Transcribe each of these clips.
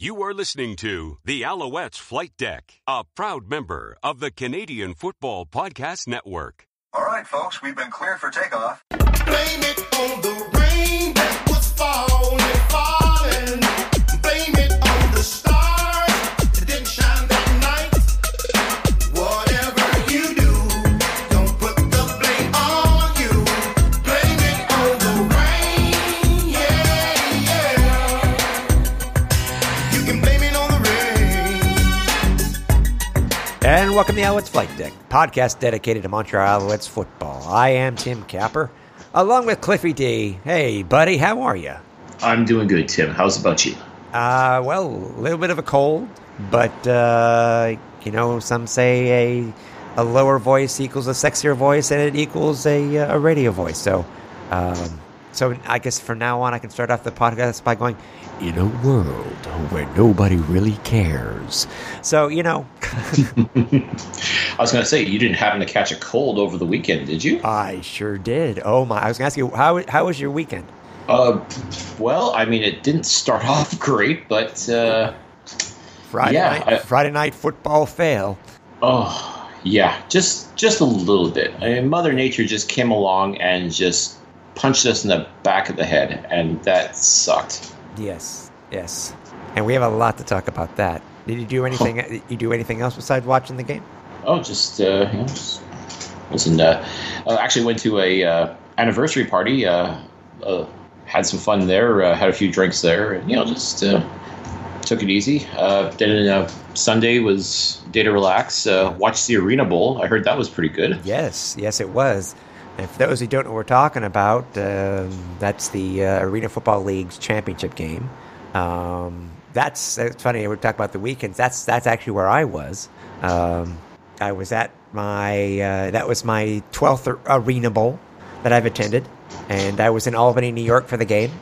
You are listening to the Alouettes Flight Deck, a proud member of the Canadian Football Podcast Network. All right, folks, we've been cleared for takeoff. Blame it on the rain that was falling, And welcome to the Alouettes Flight Deck, podcast dedicated to Montreal Alouettes football. I am Tim Capper, along with Cliffy D. Hey, buddy, how are you? I'm doing good, Tim. How's about you? Uh, well, a little bit of a cold, but uh, you know, some say a a lower voice equals a sexier voice, and it equals a uh, a radio voice. So, um, so I guess from now on, I can start off the podcast by going, "In a world where nobody really cares." So, you know, I was going to say you didn't happen to catch a cold over the weekend, did you? I sure did. Oh my! I was going to ask you how how was your weekend? Uh, well, I mean, it didn't start off great, but uh, Friday Yeah, night, I- Friday night football fail. oh yeah, just just a little bit. I mean, Mother Nature just came along and just punched us in the back of the head, and that sucked. Yes, yes, and we have a lot to talk about that. Did you do anything? You do anything else besides watching the game? Oh, just uh, you know, just, listen. Uh, uh, actually, went to a uh, anniversary party. Uh, uh, had some fun there. Uh, had a few drinks there. And, you know, just uh, took it easy. Uh, then uh, Sunday was day to relax. Uh, watched the Arena Bowl. I heard that was pretty good. Yes, yes, it was. And for those who don't know what we're talking about, um, that's the uh, Arena Football League's championship game. Um, that's it's funny. We're talking about the weekends. That's that's actually where I was. Um, I was at my uh, that was my twelfth Arena Bowl that I've attended, and I was in Albany, New York, for the game.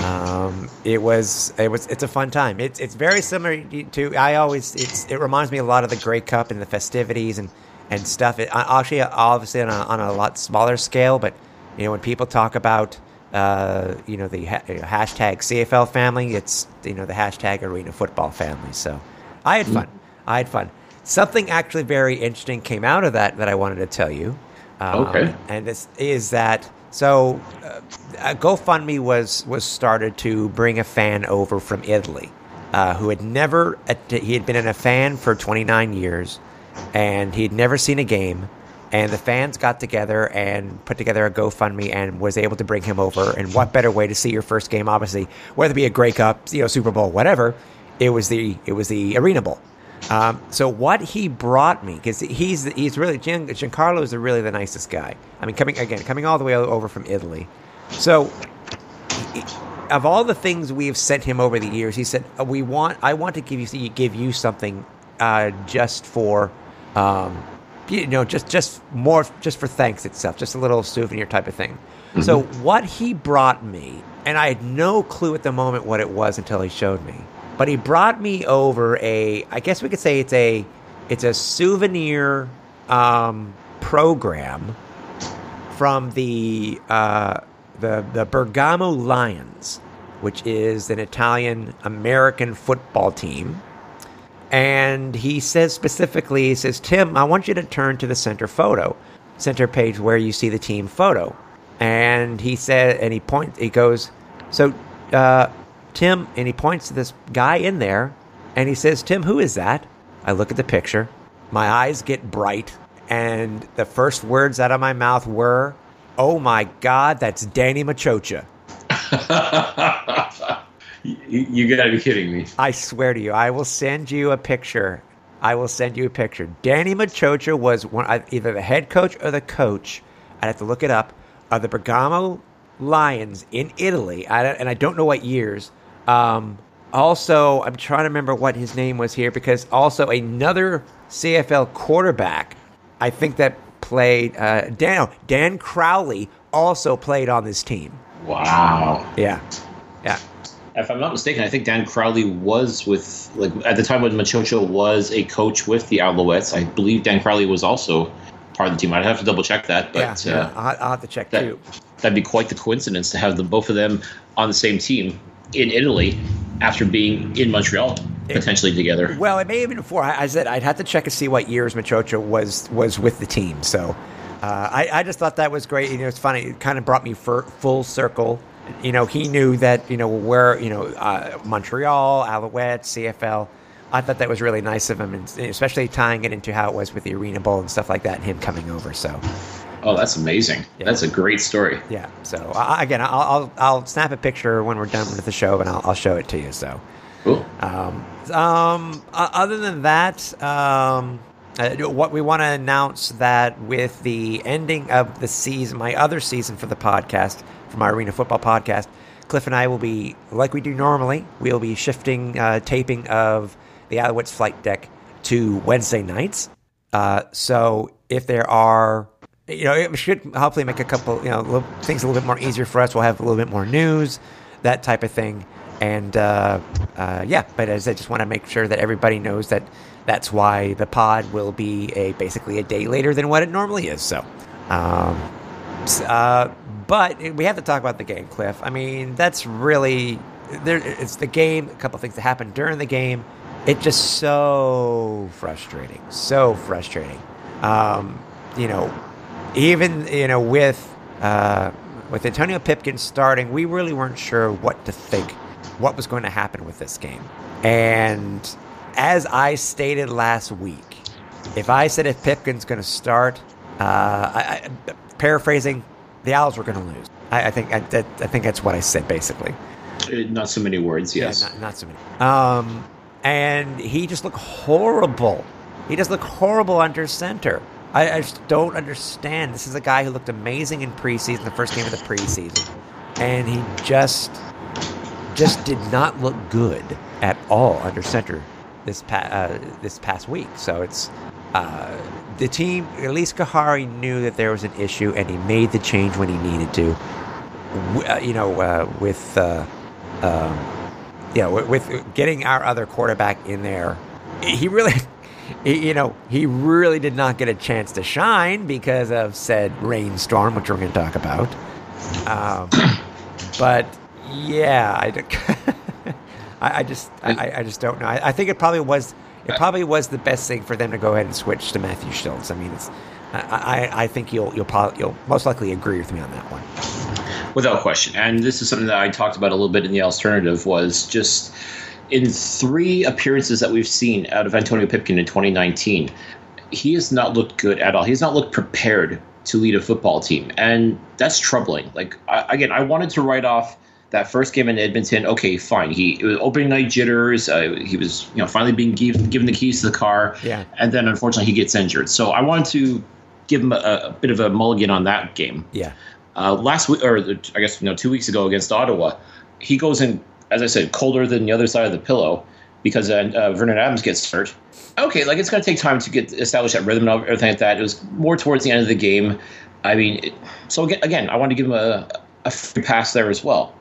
Um, it was it was it's a fun time. It's it's very similar to I always it's it reminds me a lot of the Grey Cup and the festivities and and stuff. It, actually, obviously on a, on a lot smaller scale, but you know when people talk about uh, you know the ha- hashtag CFL family, it's you know the hashtag Arena Football family. So I had fun. I had fun. Something actually very interesting came out of that that I wanted to tell you. Um, Okay. And this is that so uh, GoFundMe was was started to bring a fan over from Italy uh, who had never he had been a fan for 29 years and he'd never seen a game and the fans got together and put together a GoFundMe and was able to bring him over and what better way to see your first game obviously whether it be a Grey Cup you know Super Bowl whatever it was the it was the Arena Bowl um, so what he brought me, because he's he's really Gian, Giancarlo is really the nicest guy. I mean, coming again, coming all the way over from Italy. So, of all the things we have sent him over the years, he said, "We want, I want to give you give you something uh, just for, um, you know, just just more just for thanks itself, just a little souvenir type of thing." So what he brought me, and I had no clue at the moment what it was until he showed me but he brought me over a i guess we could say it's a it's a souvenir um, program from the uh, the the bergamo lions which is an italian american football team and he says specifically he says tim i want you to turn to the center photo center page where you see the team photo. And he said and he points, he goes so uh, tim and he points to this guy in there and he says tim who is that? I look at the picture. My eyes get bright and the first words out of my mouth were oh my god that's Danny Maciocia you, you got to be kidding me. I swear to you, I will send you a picture. I will send you a picture. Danny Maciocia was one, either the head coach or the coach. I'd have to look it up. Of the Bergamo Lions in Italy, I and I don't know what years. Um, also, I'm trying to remember what his name was here because also another CFL quarterback, I think that played uh, Dan Dan Crowley also played on this team. Wow. Yeah, yeah. If I'm not mistaken, I think Dan Crowley was with like at the time when Maciocia was a coach with the Alouettes. I believe Dan Crowley was also part of the team. I'd have to double check that, but yeah, yeah. uh, I'll, I'll have to check that, too. that'd be quite the coincidence to have the both of them on the same team. in Italy after being in Montreal potentially together. Well, it may have been before. I, I said I'd have to check and see what years Maciocia was was with the team. So uh, I, I just thought that was great. You know, it's funny. It kind of brought me for, full circle. You know, he knew that you know where you know uh, Montreal, Alouette, CFL. I thought that was really nice of him, and especially tying it into how it was with the Arena Bowl and stuff like that, and him coming over. So Oh, that's amazing. Yeah. That's a great story. yeah. So I, again, I'll, I'll I'll snap a picture when we're done with the show, and I'll, I'll show it to you. So. Cool. Um, um, other than that, um, uh, what we want to announce that with the ending of the season, my other season for the podcast, for our Arena Football podcast, Cliff and I will be, like we do normally, we'll be shifting uh, taping of the Alouettes flight deck to Wednesday nights. Uh, so if there are, you know, it should hopefully make a couple, you know, little, things a little bit more easier for us. We'll have a little bit more news, that type of thing. And uh, uh, yeah, but as I just want to make sure that everybody knows that that's why the pod will be a basically a day later than what it normally is. So, um, uh, but we have to talk about the game, Cliff. I mean, that's really there. It's the game. A couple things that happened during the game. It just so frustrating, so frustrating. Um, you know, even you know with uh, with Antonio Pipkin starting, we really weren't sure what to think, what was going to happen with this game. And as I stated last week, if I said if Pipkin's going to start, uh, I, I, paraphrasing, the Owls were going to lose. I, I think I, that, I think that's what I said basically. Uh, Not so many words, yes. Yeah, not, not so many. Um, and he just looked horrible. He just looked horrible under center. I, I just don't understand. This is a guy who looked amazing in preseason, the first game of the preseason, and he just just did not look good at all under center this pa- uh, this past week. So it's uh, the team. At least Khari knew that there was an issue, and he made the change when he needed to. Uh, you know, uh, with uh, um, with, with getting our other quarterback in there, he really, he, you know, he really did not get a chance to shine because of said rainstorm, which we're going to talk about. Um, but yeah, I, I, I just, I, I just don't know. I, I think it probably was, it probably was the best thing for them to go ahead and switch to Matthew Shiltz. I mean, it's, I, I, think you'll, you'll you'll most likely agree with me on that one. Without question. And this is something that I talked about a little bit in the alternative was just in three appearances that we've seen out of Antonio Pipkin in 2019, he has not looked good at all. He has not looked prepared to lead a football team. And that's troubling. Like, I, again, I wanted to write off that first game in Edmonton. Okay, fine. He it was opening night jitters. Uh, he was, you know, finally being given, given the keys to the car. Yeah. And then unfortunately he gets injured. So I wanted to give him a, a bit of a mulligan on that game Yeah. uh, last week, or I guess you know, two weeks ago against Ottawa, he goes in, as I said, colder than the other side of the pillow because uh, uh, Vernon Adams gets hurt. Okay, like it's going to take time to get established that rhythm and everything like that. It was more towards the end of the game. I mean, it, so again, again, I wanted to give him a, a free pass there as well.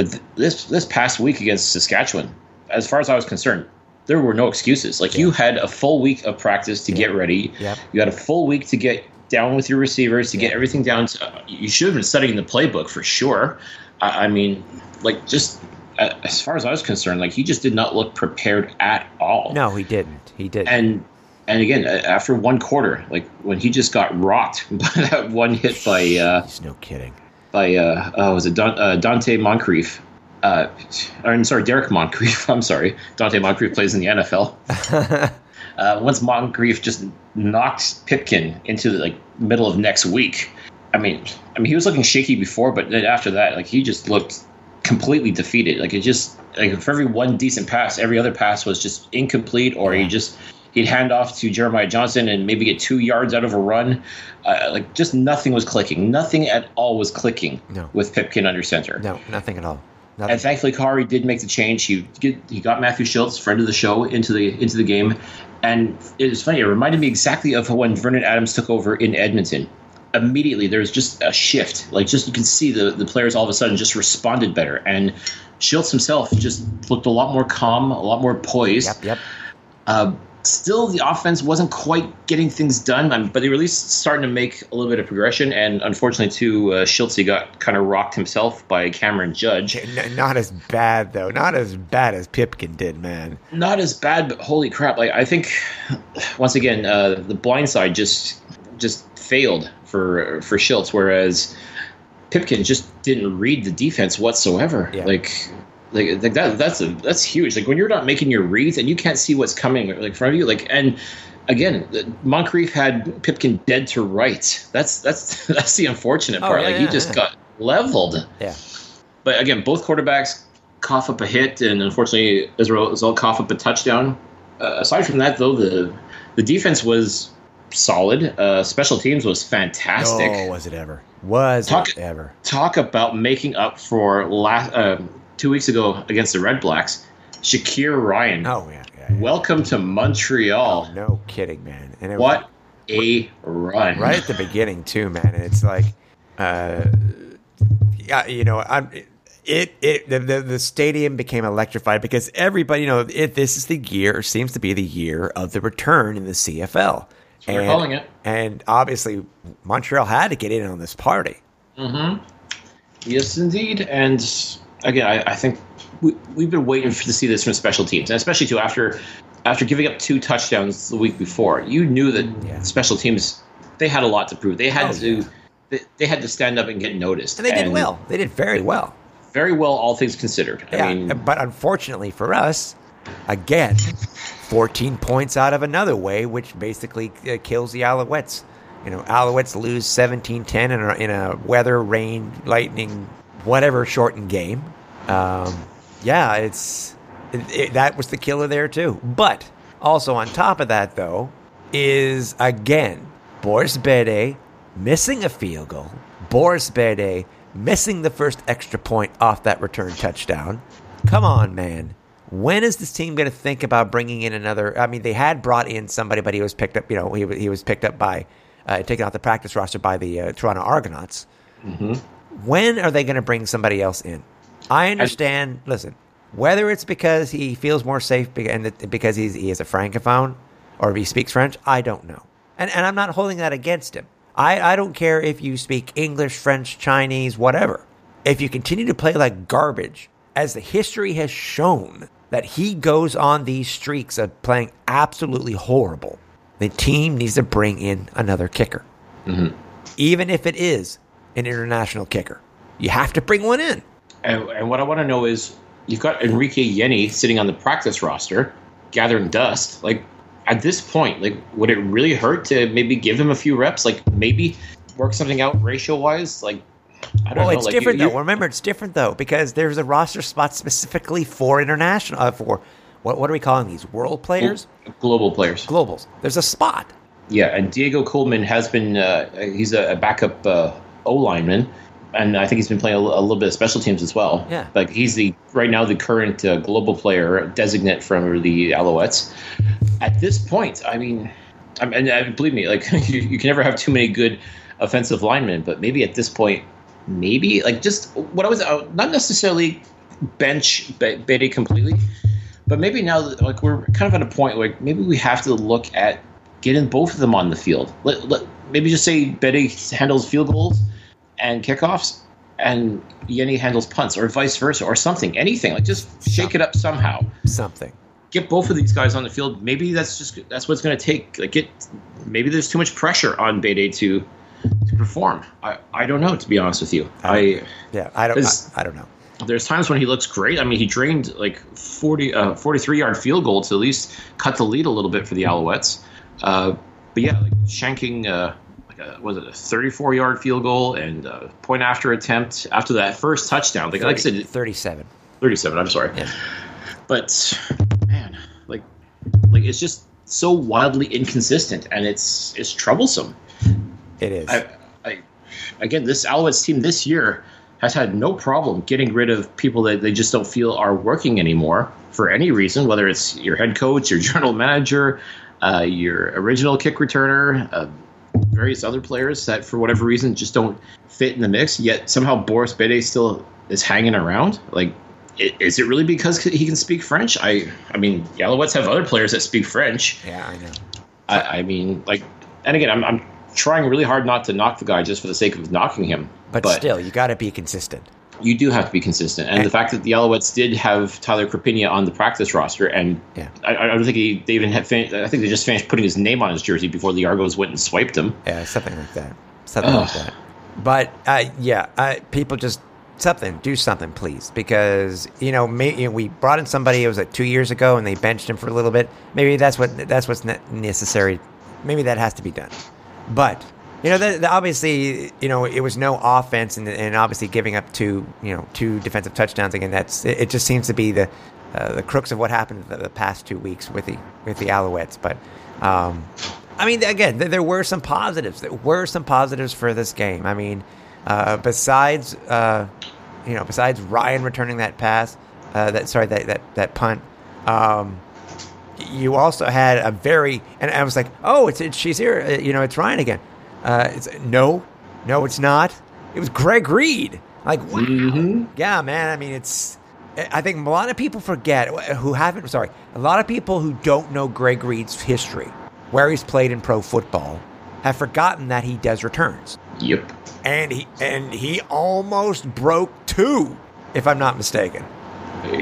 But th- this this past week against Saskatchewan, as far as I was concerned, there were no excuses. Like you had a full week of practice to get ready. Yep. You had a full week to get down with your receivers to get everything down. To, you should have been studying the playbook for sure. I, I mean, like just uh, as far as I was concerned, like he just did not look prepared at all. No, he didn't. He didn't. And and again, after one quarter, like when he just got rocked by that one hit by uh, He's no kidding. By uh, uh was it Don, uh, Dante Moncrief? Uh, I'm sorry, Derrick Moncrief. I'm sorry, Dante Moncrief plays in the NFL. uh, once Moncrief just knocked Pipkin into the like middle of next week. I mean, I mean, he was looking shaky before, but then after that, like he just looked completely defeated. Like it just like for every one decent pass, every other pass was just incomplete, or he just he'd hand off to Jeremiah Johnson and maybe get two yards out of a run. Uh, like just nothing was clicking. Nothing at all was clicking No. with Pipkin under center. No, nothing at all. Nothing. And thankfully, Khari did make the change. He get, he got Matthew Shiltz, friend of the show, into the into the game, and it was funny. It reminded me exactly of when Vernon Adams took over in Edmonton. Immediately, there was just a shift. Like just you can see the the players all of a sudden just responded better, and Shiltz himself just looked a lot more calm, a lot more poised. Yep, yep. Uh, still the offense wasn't quite getting things done, um, but they were at least starting to make a little bit of progression. And unfortunately, too, uh, got kind of rocked himself by Cameron Judge. Not as bad though. Not as bad as Pipkin did, man. Not as bad, but holy crap! Like I think, once again, uh, the blind side just just failed for for Shiltz, whereas Pipkin just didn't read the defense whatsoever. Yeah. Like. Like, like that that's a, that's huge. Like when you're not making your reads and you can't see what's coming like front of you. Like and again, Moncrief had Pipkin dead to right. That's that's that's the unfortunate Oh, part. yeah, like yeah, he just yeah. got leveled. Yeah. But again, both quarterbacks cough up a hit, and unfortunately, Israel Israel cough up a touchdown. Uh, aside from that, though, the the defense was solid. Uh, special teams was fantastic. Oh, was it ever? Was Talk- it ever? Talk about making up for last um, two weeks ago against the Red Blacks. Shakeir Ryan, Oh yeah. yeah, yeah. welcome to Montreal. No kidding, man. And it was- What a run! right at the beginning too, man. And it's like, uh, yeah, you know, I'm. It it the, the the stadium became electrified because everybody, you know, it, this is the year seems to be the year of the return in the CFL. what we're calling it. And obviously, Montreal had to get in on this party. Mhm. Yes, indeed. And again, I, I think we, we've been waiting for, to see this from special teams, and especially too after after giving up two touchdowns the week before. You knew that Yeah. special teams they had a lot to prove. They had Oh, to yeah. they, they had to stand up and get noticed, And they did well. They did very well. very well, all things considered. Yeah, I mean, but unfortunately for us, again, 14 points out of another way, which basically uh, kills the Alouettes. You know, Alouettes lose 17-10 in a, in a weather, rain, lightning, whatever shortened game. Um, yeah, it's it, it- that was the killer there too. But also on top of that, though, is again Boris Bede missing a field goal. Boris Bede missing the first extra point off that return touchdown. Come on, man. When is this team going to think about bringing in another? I mean, they had brought in somebody, but he was picked up. You know, he, he was picked up by uh, taken off the practice roster by the uh, Toronto Argonauts. When are they going to bring somebody else in? I understand. listen, whether it's because he feels more safe and because he's, he is a francophone or if he speaks French, I don't know. And, and I'm not holding that against him. I, I don't care if you speak English, French, Chinese, whatever. If you continue to play like garbage, as the history has shown that he goes on these streaks of playing absolutely horrible, the team needs to bring in another kicker mm-hmm. even if it is an international kicker. You have to bring one in. and, and what I want to know is you've got Enrique Yenny sitting on the practice roster, gathering dust. Like at this point, like would it really hurt to maybe give him a few reps? Like maybe work something out ratio wise? Like I don't Well, know. it's like, different you- though. Remember, it's different though because there's a roster spot specifically for international. Uh, for what? What are we calling these? World players, global players. globals. There's a spot. Yeah, and Diego Coleman has been uh, he's a, a backup uh, O lineman, and I think he's been playing a, a little bit of special teams as well. Yeah. like he's the right now the current uh, global player designate from the Alouettes. At this point, I mean, I and uh, believe me, like you, you can never have too many good offensive linemen, but maybe at this point, maybe like just what I was uh, not necessarily bench Be- Bede completely, but maybe now like we're kind of at a point where maybe we have to look at getting both of them on the field. Let, let, maybe just say Bede handles field goals and kickoffs, and Yenny handles punts, or vice versa, or something, anything. Like just shake it up somehow. Something. Get both of these guys on the field. Maybe that's just that's what it's going to take. Like get maybe there's too much pressure on Bede to to perform. I, I don't know to be honest with you. I Yeah, I don't. I, I don't know. there's times when he looks great. I mean, he drained like 40, uh, 43 yard field goal to at least cut the lead a little bit for the Alouettes. Uh, but yeah, like shanking, uh, like a, was it a 34 yard field goal and uh, point after attempt after that first touchdown? Like, like I said, 37. 37. I'm sorry, Yeah. but man, like, like it's just so wildly inconsistent and it's it's troublesome. It is. I, I, again, this Alouettes team this year has had no problem getting rid of people that they just don't feel are working anymore for any reason, whether it's your head coach, your general manager, uh, your original kick returner, uh, various other players that for whatever reason just don't fit in the mix. Yet somehow Boris Bede still is hanging around. Like is it really because he can speak French? I I mean, the Alouettes have other players that speak French. Yeah, I know. I, I mean, like, and again, I'm, I'm trying really hard not to knock the guy just for the sake of knocking him. But, still, you got to be consistent. You do have to be consistent. And, And- the fact that the Alouettes did have Tyler Crapigna on the practice roster, and Yeah. I, I don't think he, they even had. Fin- I think they just finished putting his name on his jersey before the Argos went and swiped him. Yeah, something like that. Something like that. But uh, yeah, uh, people just something, do something, please, because you know, may, you know, we brought in somebody. It was like two years ago, and they benched him for a little bit. Maybe that's what that's what's ne- necessary. Maybe that has to be done. But you know, obviously, you know, it was no offense, and, and obviously giving up two, you know, two defensive touchdowns again. That's it, it just seems to be the uh, the crux of what happened the, the past two weeks with the with the Alouettes. But um, I mean, again, there, there were some positives. There were some positives for this game. I mean, uh, besides uh, you know, besides Ryan returning that pass, uh, that sorry, that that that punt. Um, you also had a very, and I was like, oh, it's, it's she's here. Uh, you know, it's Ryan again. Uh, it's no, no, it's not. It was Greg Reed. Like, wow. Yeah, man. I mean, it's. I think a lot of people forget who haven't. Sorry, a lot of people who don't know Greg Reed's history, where he's played in pro football, have forgotten that he does returns, Yep. and he and he almost broke two, if I'm not mistaken.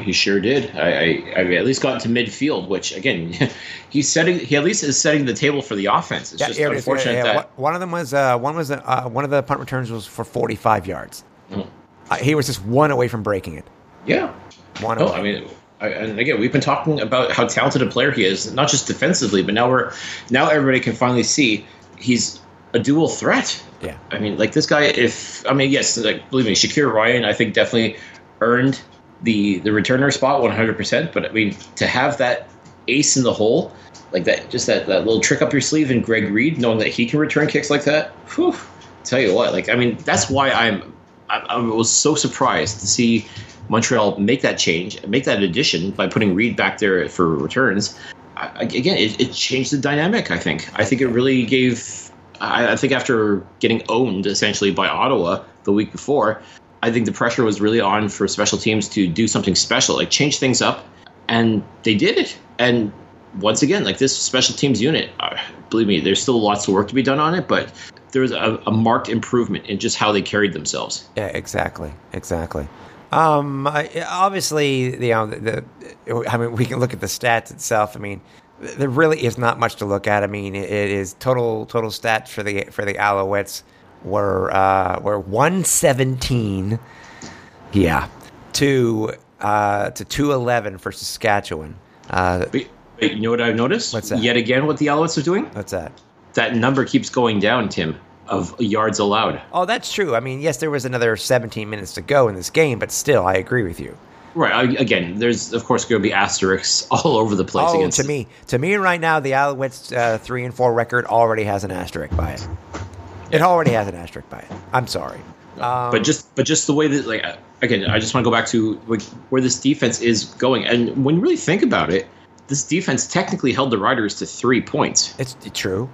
He sure did. I, I, I at least got to midfield, which again, he's setting. He at least is setting the table for the offense. It's just it unfortunate yeah, that one- of them was uh, one was uh, one of the punt returns was for 45 yards. Mm. Uh, he was just one away from breaking it. yeah. One No, away. I mean, I, and again, we've been talking about how talented a player he is, not just defensively, but now we're now everybody can finally see he's a dual threat. yeah, I mean, like this guy. If I mean, yes, like believe me, Shakeir Ryan, I think definitely earned the the returner spot 100. percent But I mean, to have that ace in the hole, like that, just that that little trick up your sleeve, and Greg Reed knowing that he can return kicks like that. Whew, tell you what, like I mean, that's why I'm I, I was so surprised to see Montreal make that change, make that addition by putting Reed back there for returns. I- again, it, it changed the dynamic. I think. I think it really gave. I, I think after getting owned essentially by Ottawa the week before, I think the pressure was really on for special teams to do something special, like change things up, and they did it. And once again, like this special teams unit, uh, believe me, there's still lots of work to be done on it, but there was a, a marked improvement in just how they carried themselves. yeah, exactly, exactly. Um, I- obviously, you know, the, the I mean, we can look at the stats itself. I mean, there really is not much to look at. I mean, it is total total stats for the for the Alouettes were uh, were one seventeen, yeah, to uh, to two eleven for Saskatchewan. Uh, you know what I've noticed? What's that? Yet again, what the Alouettes are doing? what's that? That number keeps going down, Tim, of yards allowed. Oh, that's true. I mean, yes, there was another 17 minutes to go in this game, but still, I agree with you. Right. I, again, there's of course going to be asterisks all over the place Oh, against to me, to me, right now, the Alouettes' uh, three and four record already has an asterisk by it. It already has an asterisk by it. I'm sorry. Um, but just but just the way that like again, I just want to go back to like where this defense is going, and when you really think about it, this defense technically held the Riders to three points. it's true.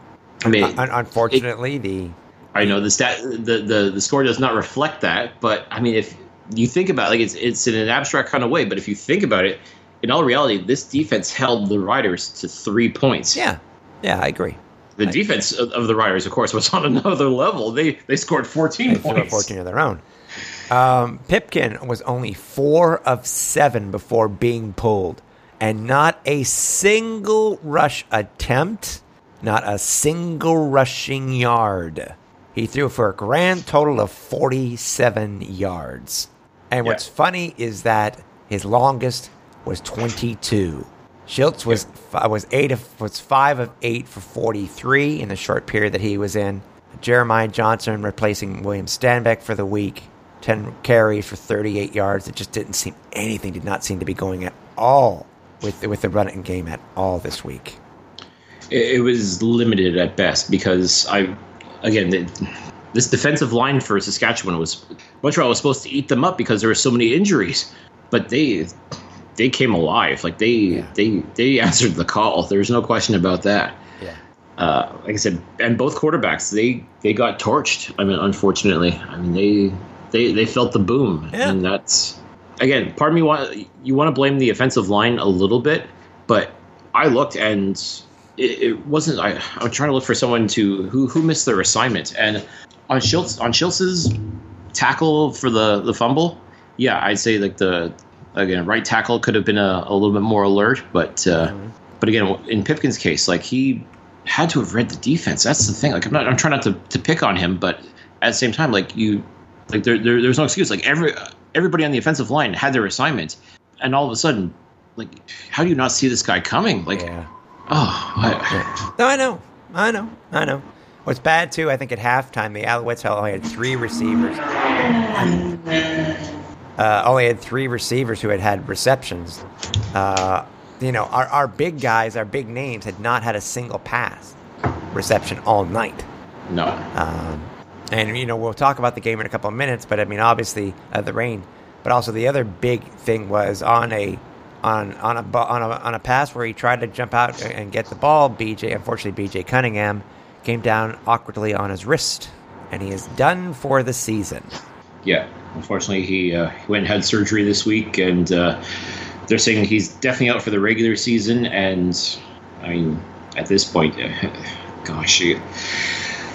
I mean, Un- unfortunately, the I know the stat the, the the score does not reflect that, but I mean if you think about it, like it's it's in an abstract kind of way, but if you think about it, in all reality, this defense held the Riders to three points. yeah, yeah, I agree. The defense of, the Riders, of course, was on another level. They they scored fourteen They points. 14 of their own. Um, Pipkin was only four of seven before being pulled, and not a single rush attempt, not a single rushing yard. He threw for a grand total of 47 yards. And what's Yeah. funny is that his longest was 22. Shiltz was fi- was eight of was five of eight for 43 in the short period that he was in. Jeremiah Johnson replacing William Stanback for the week. 10 carries for 38 yards. It just didn't seem anything did not seem to be going at all with with the running game at all this week. it, it was limited at best because I, again, the, this defensive line for Saskatchewan was Montreal was supposed to eat them up because there were so many injuries, but they they came alive. Like they they they answered the call. There's no question about that. Yeah. Uh, like I said, and both quarterbacks they they got torched. I mean, unfortunately, I mean they they they felt the boom, Yeah. and that's again, part of me want you want to blame the offensive line a little bit, but I looked and it, it wasn't. I I'm trying to look for someone to who who missed their assignment and on Shiltz on Shiltz's tackle for the the fumble. Yeah, I'd say like the again right tackle could have been a, a little bit more alert, but uh, but again in Pipkin's case, like he had to have read the defense. That's the thing. Like I'm not I'm trying not to, to pick on him, but at the same time, like you like there, there there's no excuse. Like every everybody on the offensive line had their assignment, and all of a sudden, like how do you not see this guy coming? Like Yeah. oh, I, No, I know. I know. I know. What's bad too, I think at halftime the Alouettes only had three receivers. Uh, only had three receivers who had had receptions. Uh, you know, our, our big guys, our big names, had not had a single pass reception all night. no. Um, and you know, we'll talk about the game in a couple of minutes, but I mean, obviously uh, the rain, but also the other big thing was on a on on a on a on a pass where he tried to jump out and get the ball. BJ, unfortunately, BJ Cunningham came down awkwardly on his wrist, and he is done for the season. Yeah, unfortunately, he, uh, went and had surgery this week, and uh, they're saying he's definitely out for the regular season. And I mean, at this point, gosh, he-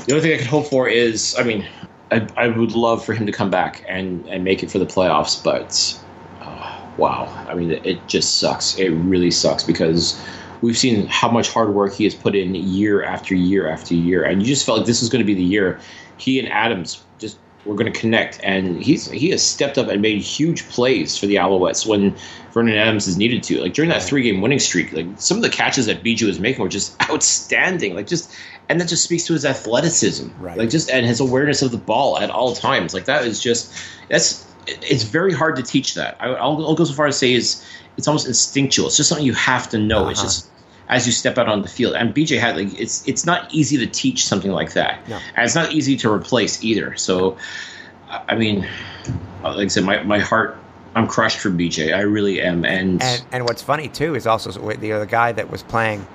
the only thing I could hope for is, I mean, I, I would love for him to come back and, and make it for the playoffs, but uh, wow, I mean, it, it just sucks. It really sucks because we've seen how much hard work he has put in year after year after year, and you just felt like this was going to be the year he and Adams just were going to connect, and he's he has stepped up and made huge plays for the Alouettes when Vernon Adams has needed to. Like during that three game winning streak, like some of the catches that BJ was making were just outstanding. Like just and that just speaks to his athleticism, Right. Like just and his awareness of the ball at all times. Like that is just that's it's very hard to teach that. I, I'll, I'll go so far as to say is it's almost instinctual. It's just something you have to know. It's Uh-huh. just as you step out on the field. And BJ had like it's it's not easy to teach something like that, and it's not easy to replace either. So, I mean, like I said, my, my heart, I'm crushed for BJ. I really am. And, And and what's funny too is also the other guy that was playing.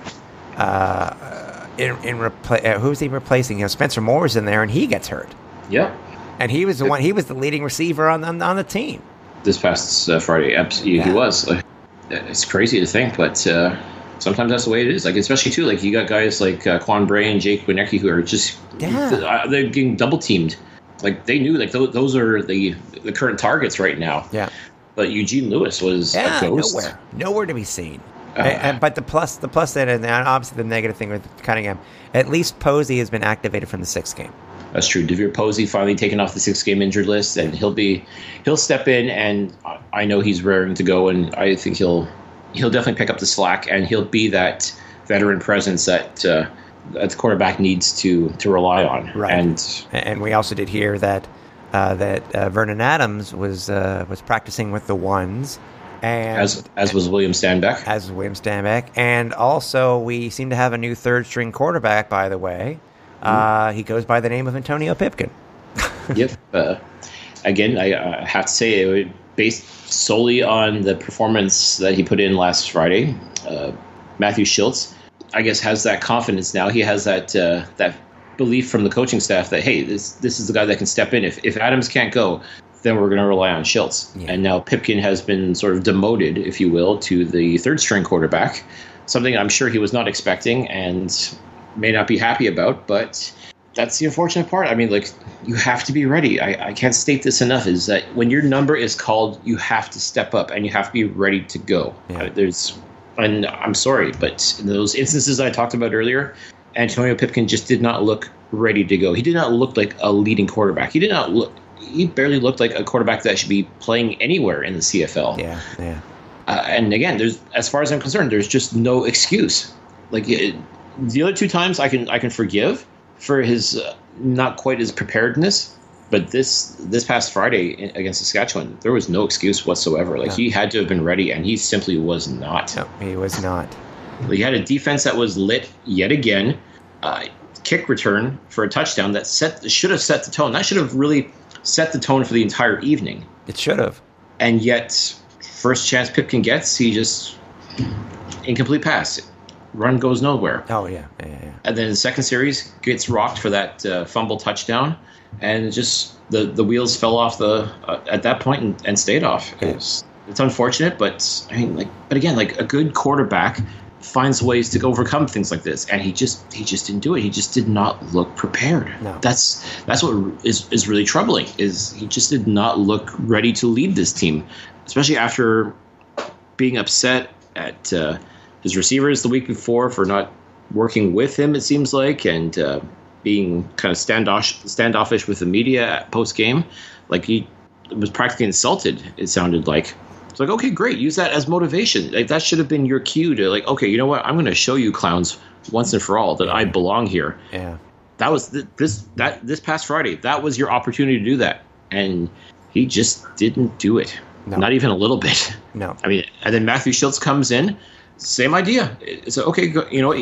Uh, in in repla- uh, who's he replacing? You know, Spencer Moore's in there, and he gets hurt. yeah, And he was the one. He was the leading receiver on on, on the team. this past uh, Friday, he, he was. Like, it's crazy to think, but uh, sometimes that's the way it is. Like especially too, like you got guys like uh, Quan Bray and Jake Wieneke who are just Yeah. uh, they're getting double teamed. Like they knew like those, those are the the current targets right now. Yeah. But Eugene Lewis was Yeah, a ghost. nowhere, nowhere to be seen. Uh, And- but the plus, the plus, and, and obviously the negative thing with Cunningham, at least Posey has been activated from the sixth game. That's true. DeVier Posey finally taken off the six game injured list, and he'll be he'll step in, and I- I know he's raring to go, and I think he'll he'll definitely pick up the slack, and he'll be that veteran presence that uh, that the quarterback needs to to rely on. Right. And And we also did hear that uh, that uh, Vernon Adams was uh, was practicing with the ones, and as as was William Stanback. as William Stanback, and also we seem to have a new third string quarterback. By the way, uh, he goes by the name of Antonio Pipkin. yep. Uh, again, I uh, have to say it was based solely on the performance that he put in last Friday. Uh, Matthew Shiltz, I guess, has that confidence now. He has that uh, that belief from the coaching staff that hey, this this is the guy that can step in. If if Adams can't go, then we're going to rely on Shiltz. Yeah. And now Pipkin has been sort of demoted, if you will, to the third string quarterback. Something I'm sure he was not expecting and may not be happy about, but that's the unfortunate part. I mean, like you have to be ready. I, I can't state this enough. Is that when your number is called, you have to step up and you have to be ready to go. Yeah. Uh, there's, and I'm sorry, but in those instances I talked about earlier, Antonio Pipkin just did not look ready to go. He did not look like a leading quarterback. He did not look. He barely looked like a quarterback that should be playing anywhere in the CFL. Yeah, yeah. Uh, and again, there's as far as I'm concerned, there's just no excuse. Like it, the other two times, I can I can forgive for his uh, not quite his preparedness, but this this past Friday against Saskatchewan, there was no excuse whatsoever. Like No. he had to have been ready, and he simply was not. No, he was not. He had a defense that was lit yet again. Uh, kick return for a touchdown that set should have set the tone. That should have really set the tone for the entire evening It should have. and yet first chance Pipkin gets, he just incomplete pass. Run goes nowhere. Oh yeah, yeah, yeah. And then the second series gets rocked for that uh, fumble touchdown, and just the the wheels fell off the uh, at that point and, and stayed off. It's it's unfortunate, but I mean, like, but again, like a good quarterback finds ways to overcome things like this, and he just he just didn't do it. He just did not look prepared. No. That's that's what is is really troubling. Is he just did not look ready to lead this team, especially after being upset at uh, his receivers the week before for not working with him. It seems like, and uh, being kind of standoff standoffish with the media post game, like he was practically insulted. It sounded like. It's like okay, great. Use that as motivation. Like that should have been your cue to like, okay, you know what? I'm going to show you clowns once and for all that I belong here. yeah. That was th- this that this past Friday. That was your opportunity to do that, and he just didn't do it. No. Not even a little bit. No. I mean, and then Matthew Shiltz comes in, same idea. It's okay, you know,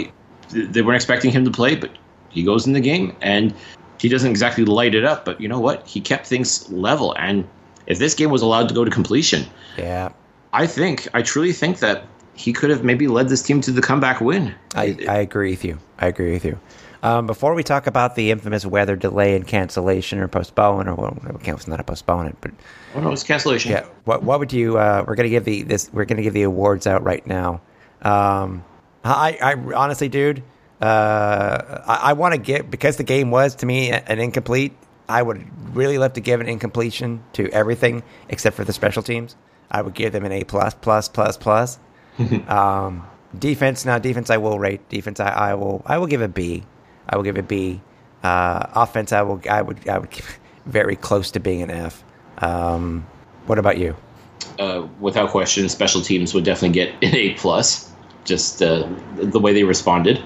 they weren't expecting him to play, but he goes in the game and he doesn't exactly light it up, but you know what? He kept things level. And if this game was allowed to go to completion, Yeah. I think, I truly think that he could have maybe led this team to the comeback win. I, I agree with you. I agree with you. Um, before we talk about the infamous weather delay and cancellation or postpone, or well, it's not a postponement, but oh no, it's cancellation. yeah, what what would you? Uh, we're gonna give the this. We're gonna give the awards out right now. Um, I, I honestly, dude, uh, I, I want to get because the game was to me an incomplete. I would really love to give an incompletion to everything except for the special teams. I would give them an A plus plus plus plus. um, defense now defense I will rate defense I, I will I will give a B. I will give a B. Uh, offense I will I would I would give very close to being an F. Um, what about you? uh, without question, special teams would definitely get an A plus. Just uh, the way they responded.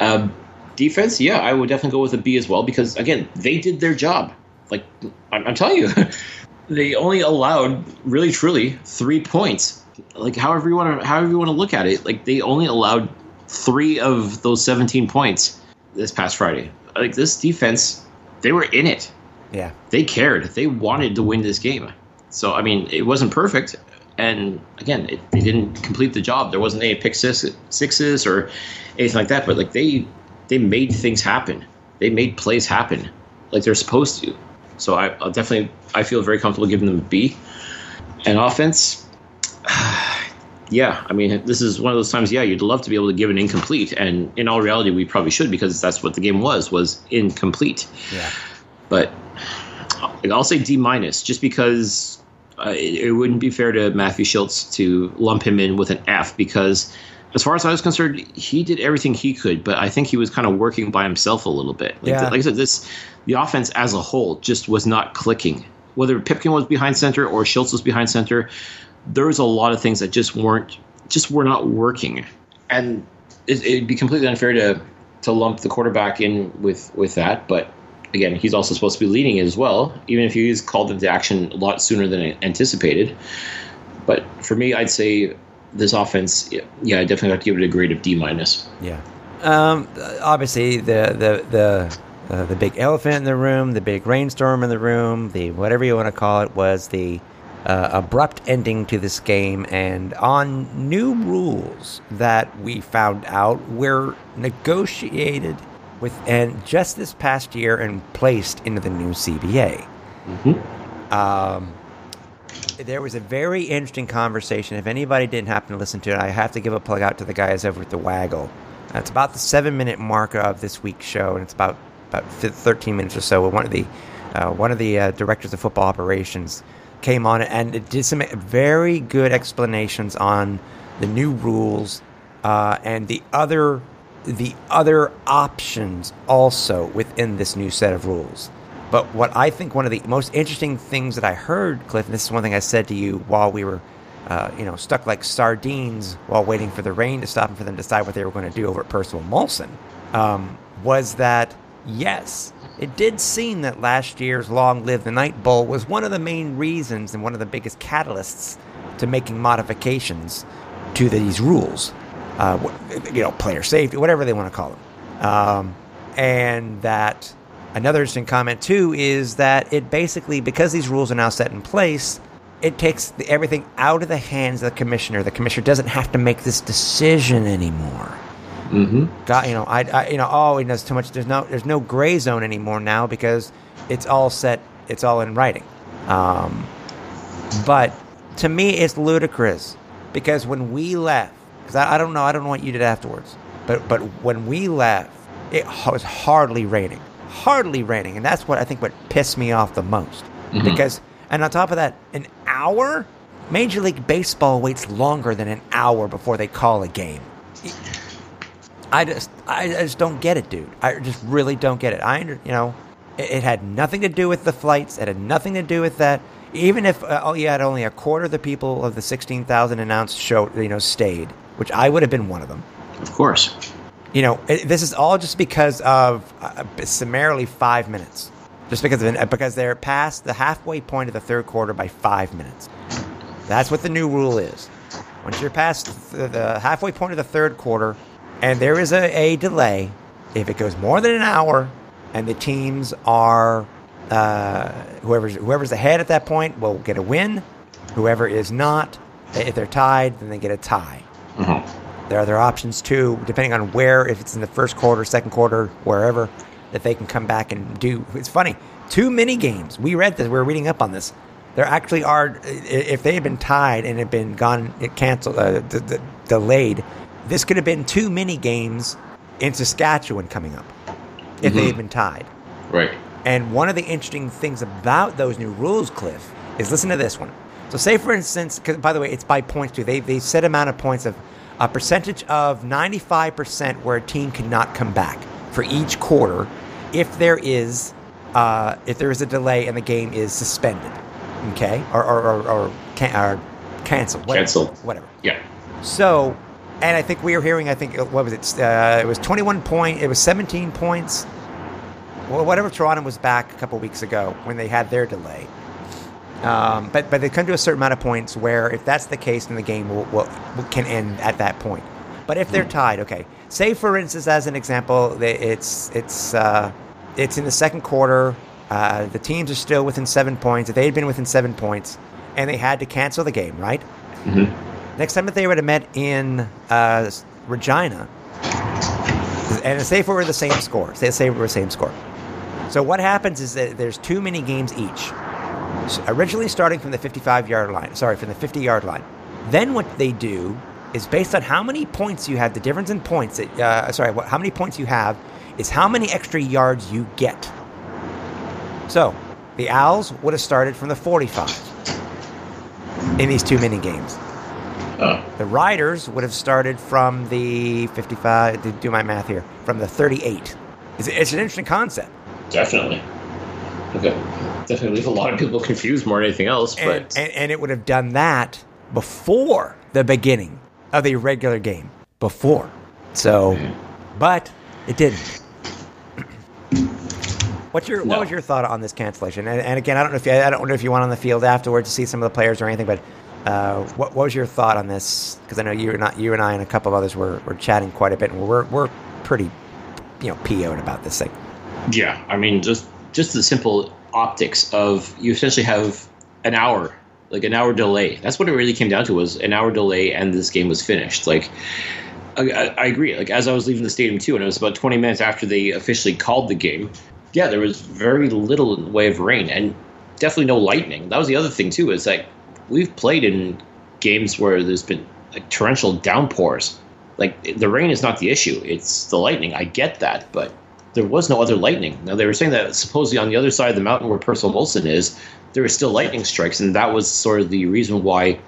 Um, defense, yeah, I would definitely go with a B as well because again, they did their job. Like I'm, I'm telling you, they only allowed really truly three points. Like however you want to however you want to look at it, like they only allowed three of those 17 points this past Friday. Like this defense, they were in it Yeah, they cared. They wanted to win this game. So I mean, it wasn't perfect, and again, it, they didn't complete the job. There wasn't any pick six, sixes or anything like that. But like they they made things happen. They made plays happen, like they're supposed to. So I I'll definitely I feel very comfortable giving them a B. And offense, yeah, I mean, this is one of those times. Yeah, you'd love to be able to give an incomplete, and in all reality, we probably should because that's what the game was was incomplete yeah, but I'll say D minus just because uh, it, it wouldn't be fair to Matthew Shiltz to lump him in with an F because as far as I was concerned, he did everything he could, but I think he was kind of working by himself a little bit. Like, Yeah. like I said, this the offense as a whole just was not clicking. Whether Pipkin was behind center or Shiltz was behind center, there was a lot of things that just weren't just were not working, and it, it'd be completely unfair to to lump the quarterback in with with that. But again, he's also supposed to be leading as well, even if he's called into action a lot sooner than anticipated. But for me, I'd say this offense, yeah, yeah I definitely have to give it a grade of D minus. yeah. Um, obviously, the the the uh, the big elephant in the room, the big rainstorm in the room, the whatever you want to call it, was the uh, abrupt ending to this game, and on new rules that we found out were negotiated with, and just this past year, and placed into the new CBA. Um, there was a very interesting conversation. If anybody didn't happen to listen to it, I have to give a plug out to the guys over at the Waggle. Uh, it's about the seven minute mark of this week's show, and it's about about thirteen minutes or so. One of the uh, one of the uh, directors of football operations came on and it did some very good explanations on the new rules uh, and the other the other options also within this new set of rules. But what I think one of the most interesting things that I heard, Cliff, and this is one thing I said to you while we were, uh, you know, stuck like sardines while waiting for the rain to stop and for them to decide what they were going to do over at Percival Molson, um, was that yes, it did seem that last year's Long Live the Night Bowl was one of the main reasons and one of the biggest catalysts to making modifications to these rules. Uh, you know, player safety, whatever they want to call them. Um, and that another interesting comment too is that it basically because these rules are now set in place it takes the, everything out of the hands of the commissioner the commissioner doesn't have to make this decision anymore Mm-hmm. God, you know, I, I, you know, oh, there's too much. There's no, there's no gray zone anymore now because it's all set. It's all in writing. Um, but to me, it's ludicrous because when we left, because I, I don't know, I don't know what you did afterwards, but but when we left, it was hardly raining, hardly raining, and that's what I think what pissed me off the most because, and on top of that, an hour. Major League Baseball waits longer than an hour before they call a game. I just, I just don't get it, dude. I just really don't get it. I, you know, it, it had nothing to do with the flights. It had nothing to do with that. Even if uh, oh, you had only a quarter of the people of the sixteen thousand announced show, you know, stayed, which I would have been one of them. Of course. You know, it, this is all just because of uh, summarily five minutes, just because of because they're past the halfway point of the third quarter by five minutes. That's what the new rule is. Once you're past the, the halfway point of the third quarter, and there is a, a delay, if it goes more than an hour, and the teams are uh, whoever's whoever's ahead at that point will get a win. Whoever is not, if they're tied, then they get a tie. Mm-hmm. There are other options too, depending on where, if it's in the first quarter, second quarter, wherever, that they can come back and do. It's funny. Two mini games. We read this. We were reading up on this. There actually are. If they had been tied and had been gone, it canceled, uh, d- d- delayed. This could have been two mini games in Saskatchewan coming up if they had been tied. Right. And one of the interesting things about those new rules, Cliff, is listen to this one. So, say for instance, 'cause by the way, it's by points too. They they set amount of points of a percentage of ninety five percent where a team cannot come back for each quarter if there is uh, if there is a delay and the game is suspended, okay, or or or, or, can, or canceled, whatever, Canceled. whatever. Yeah. So, and I think we were hearing. I think uh, what was it? Uh, it was twenty-one point. It was seventeen points. Well, whatever. Toronto was back a couple weeks ago when they had their delay. Um, but but they come to a certain amount of points where if that's the case, then the game will, will, will can end at that point. But if they're tied, okay. Say for instance, as an example, it's it's uh, it's in the second quarter. Uh, the teams are still within seven points. If they had been within seven points, and they had to cancel the game, right? Next time that they would have met in uh, Regina, and say if were the same score, say say it were the same score. So what happens is that there's too many games each. Originally starting from the 55 yard line, sorry, from the 50 yard line. Then what they do is based on how many points you have, the difference in points. That, uh, sorry, what, how many points you have is how many extra yards you get. So the Owls would have started from the 45 in these two mini games. Oh. The Riders would have started from the 55, to do my math here, from the 38. It's, it's an interesting concept. Definitely. Okay. Definitely leave a lot of people confused more than anything else, And, but and, and it would have done that before the beginning of a regular game. Before. So, but it didn't. What's your what was your thought on this cancellation? And, and again, I don't know if you, I don't know if you went on the field afterwards to see some of the players or anything, but uh, what, what was your thought on this? Because I know you and I, you and I and a couple of others were, were chatting quite a bit, and we're we're pretty you know PO'd about this thing. yeah, I mean, just just the simple optics of you essentially have an hour, like an hour delay. That's what it really came down to was an hour delay, and this game was finished. Like, I, I agree. Like as I was leaving the stadium too, and it was about 20 minutes after they officially called the game. Yeah, there was very little in the way of rain, and definitely no lightning. That was the other thing too. Is like we've played in games where there's been like torrential downpours. Like the rain is not the issue; it's the lightning. I get that, but there was no other lightning. Now they were saying that supposedly on the other side of the mountain where Percival Molson is, there were still lightning strikes, and that was sort of the reason why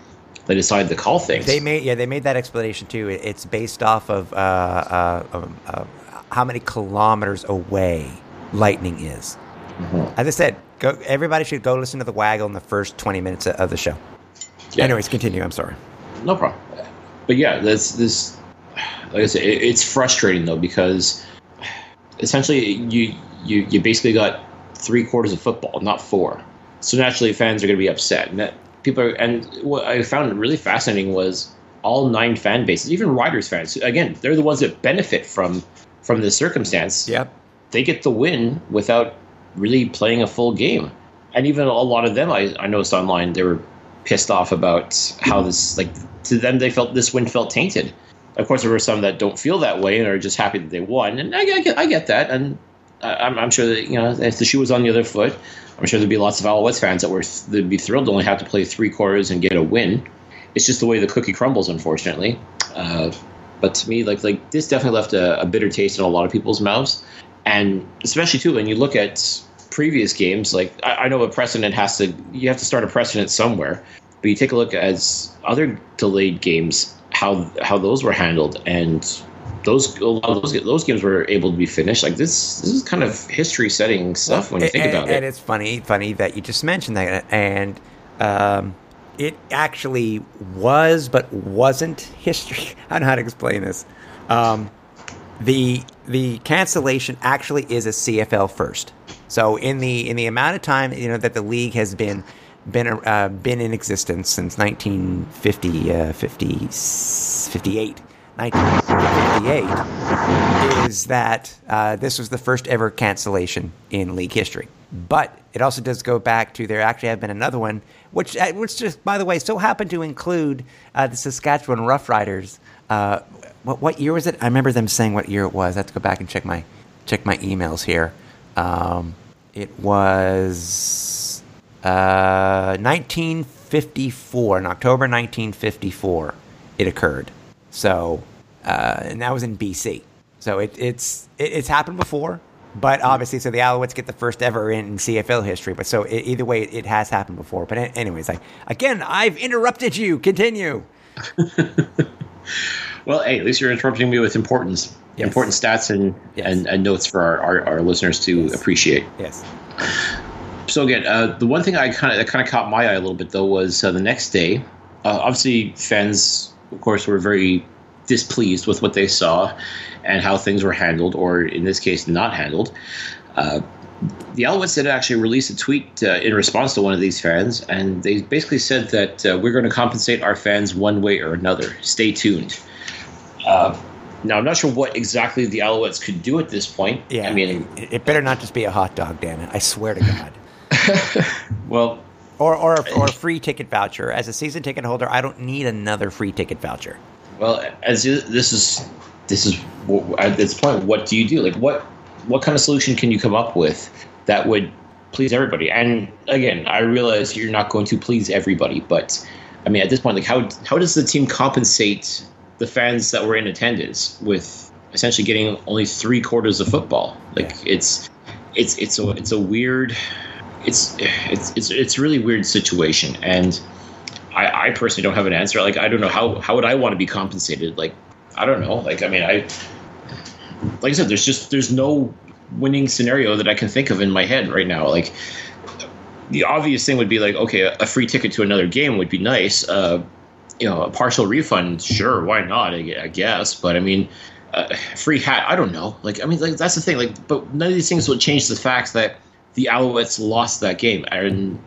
they decided to call things. They made yeah they made that explanation too. It's based off of uh, uh, um, uh, how many kilometers away lightning is. As I said, go, everybody should go listen to the waggle in the first twenty minutes of- of the show. Yeah. Anyways, continue. I'm sorry. No problem. But yeah, this this like I said, it, it's frustrating though because essentially you you you basically got three quarters of football, not four. So naturally, fans are going to be upset. And that people are, and what I found really fascinating was all nine fan bases, even Riders fans. Again, they're the ones that benefit from from this circumstance Yep. they get the win without really playing a full game. And even a lot of them, I, I noticed online, they were pissed off about how this, like, to them, they felt this win felt tainted. Of course, there were some that don't feel that way and are just happy that they won, and I, I get I get that, and I'm, I'm sure that you know if the shoe was on the other foot, I'm sure there'd be lots of Alouettes fans that were they'd be thrilled to only have to play three quarters and get a win. It's just the way the cookie crumbles, unfortunately. Uh, but to me, like like this definitely left a, a bitter taste in a lot of people's mouths, and especially too when you look at previous games. Like I, I know a precedent has to you have to start a precedent somewhere, but you take a look at other delayed games how how those were handled and. Those a lot of those those games were able to be finished. Like this, this is kind of history setting stuff when you think and, about and it. And it's funny, funny that you just mentioned that, and um, it actually was, but wasn't history. I don't know how to explain this. Um, the the cancellation actually is a CFL first. So in the in the amount of time you know that the league has been been uh, been in existence since 1950 uh, 50, 58 1958 is that uh, this was the first ever cancellation in league history. But it also does go back to there actually have been another one, which uh, which just by the way so happened to include uh, the Saskatchewan Roughriders. Uh, what what year was it? I remember them saying what year it was. I have to go back and check my check my emails here. Um, it was uh, 1954 in October 1954. It occurred. So, uh, and that was in BC. So it, it's it, it's happened before, but obviously, so the Alouettes get the first ever in CFL history. But so it, either way, it, has happened before. But a- anyways, like again, I've interrupted you. Continue. Well, hey, at least you're interrupting me with importance, Yes. important stats and, Yes. and, and notes for our, our, our listeners to appreciate. Yes. So again, uh, the one thing I kind of that kind of caught my eye a little bit though was uh, the next day. Uh, obviously, fans, of course, were very displeased with what they saw and how things were handled, or in this case, not handled. Uh, the Alouettes did actually release a tweet uh, in response to one of these fans, and they basically said that uh, we're going to compensate our fans one way or another. Stay tuned. Uh, now, I'm not sure what exactly the Alouettes could do at this point. Yeah. I mean, it, it better not just be a hot dog, damn it! I swear to God. well, Or or or a free ticket voucher. As a season ticket holder, I don't need another free ticket voucher. Well, as you- this is this is at this point, what do you do? Like, what what kind of solution can you come up with that would please everybody? And again, I realize you're not going to please everybody, but I mean, at this point, like, how how does the team compensate the fans that were in attendance with essentially getting only three quarters of football? Like, it's it's it's a it's a weird it's it's it's it's a really weird situation and. I, I personally don't have an answer. Like I don't know how how would I want to be compensated? Like I don't know. Like I mean I like I said, there's just there's no winning scenario that I can think of in my head right now. Like the obvious thing would be like, okay, a free ticket to another game would be nice. Uh, you know, a partial refund, sure, why not? I, I guess, but I mean, uh, free hat, I don't know. Like I mean, like that's the thing. Like, but none of these things will change the fact that the Alouettes lost that game, and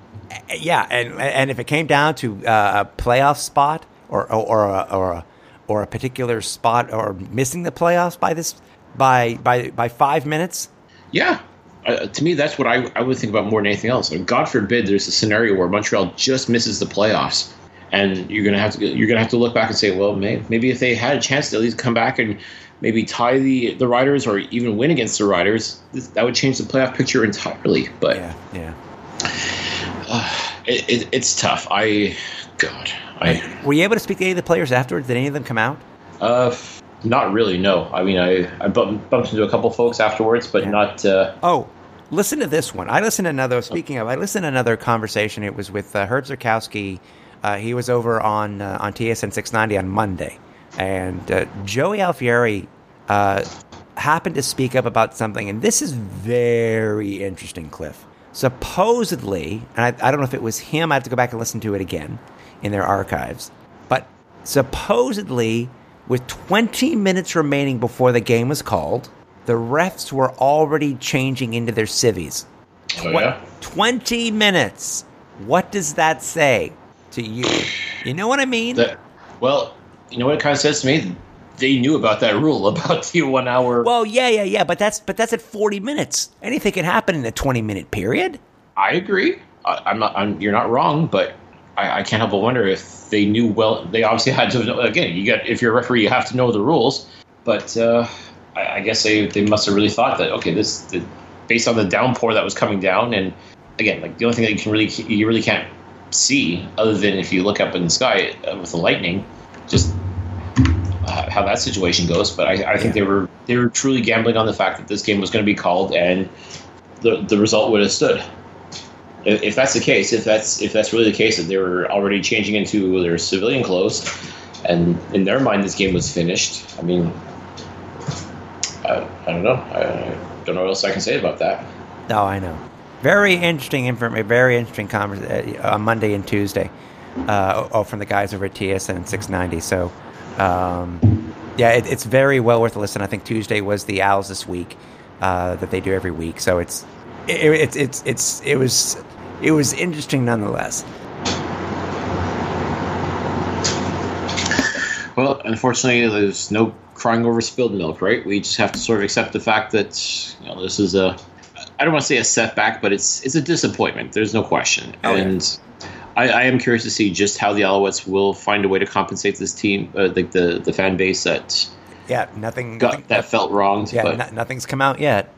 Yeah, and and if it came down to uh, a playoff spot or or or a, or a, or a particular spot or missing the playoffs by this by by by five minutes, Yeah. Uh, to me, that's what I, I would think about more than anything else. Like, God forbid there's a scenario where Montreal just misses the playoffs, and you're gonna have to you're gonna have to look back and say, well, may, maybe if they had a chance to at least come back and maybe tie the the Riders or even win against the Riders, that would change the playoff picture entirely. But yeah, yeah. it, it, it's tough. I, God, I. Were you able to speak to any of the players afterwards? Did any of them come out? Uh, not really. No. I mean, I I bumped, bumped into a couple folks afterwards, but Yeah. not. Uh, Oh, listen to this one. I listened to another. Speaking of, I listened to another conversation. It was with uh, Herb Zurkowsky. Uh, he was over on uh, on TSN 690 on Monday, and uh, Joey Alfieri uh, happened to speak up about something, and this is very interesting, Cliff. Supposedly, and I, I don't know if it was him. I have to go back and listen to it again in their archives, but supposedly, with 20 minutes remaining before the game was called, the refs were already changing into their civvies. oh, yeah. 20 minutes. What does that say to you? You know what I mean? That well, you know what it kind of says to me. They knew about that rule about the one hour. well, yeah, yeah, yeah, but that's but that's at 40 minutes. Anything can happen in a 20 minute period. I agree. I, I'm not. I'm, you're not wrong, but I, I can't help but wonder if they knew well. They obviously had to. know- Again, you get if you're a referee, you have to know the rules. But uh, I, I guess they, they must have really thought that okay, this the, based on the downpour that was coming down, and again, like the only thing that you can really you really can't see other than if you look up in the sky uh, with the lightning, just uh, how that situation goes. But I, I think they were they were truly gambling on the fact that this game was going to be called and the the result would have stood. If, if that's the case, if that's if that's really the case, that they were already changing into their civilian clothes, and in their mind this game was finished. I mean, I, I don't know. I don't know what else I can say about that. Oh, I know. Very interesting information. Very interesting conversation uh, on Monday and Tuesday. Uh, oh, from the guys over at TSN 690. So, um, yeah, it, it's very well worth a listen. I think Tuesday was the Owls this week uh, that they do every week. So it's it, it's it's it's it was it was interesting nonetheless. Well, unfortunately, there's no crying over spilled milk, right? We just have to sort of accept the fact that you know this is a I don't want to say a setback, but it's it's a disappointment. There's no question, Oh, yeah. and I, I am curious to see just how the Alouettes will find a way to compensate this team, uh, like the the fan base that Yeah, nothing. got nothing that felt wronged. yeah, but no- nothing's come out yet.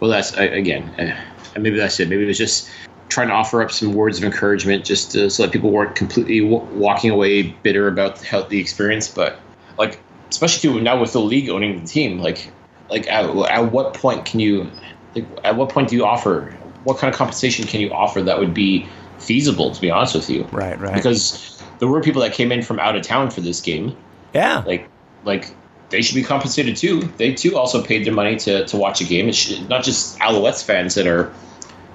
well, that's again, uh, maybe that's it. Maybe it was just trying to offer up some words of encouragement, just to, so that people weren't completely w- walking away bitter about how the experience. But like, especially too now with the league owning the team, like, like at, at what point can you, like, at what point do you offer? What kind of compensation can you offer that would be feasible? To be honest with you, Right, right. Because there were people that came in from out of town for this game yeah, like like they should be compensated too. They too also paid their money to, to watch a game. It's not just Alouettes fans that are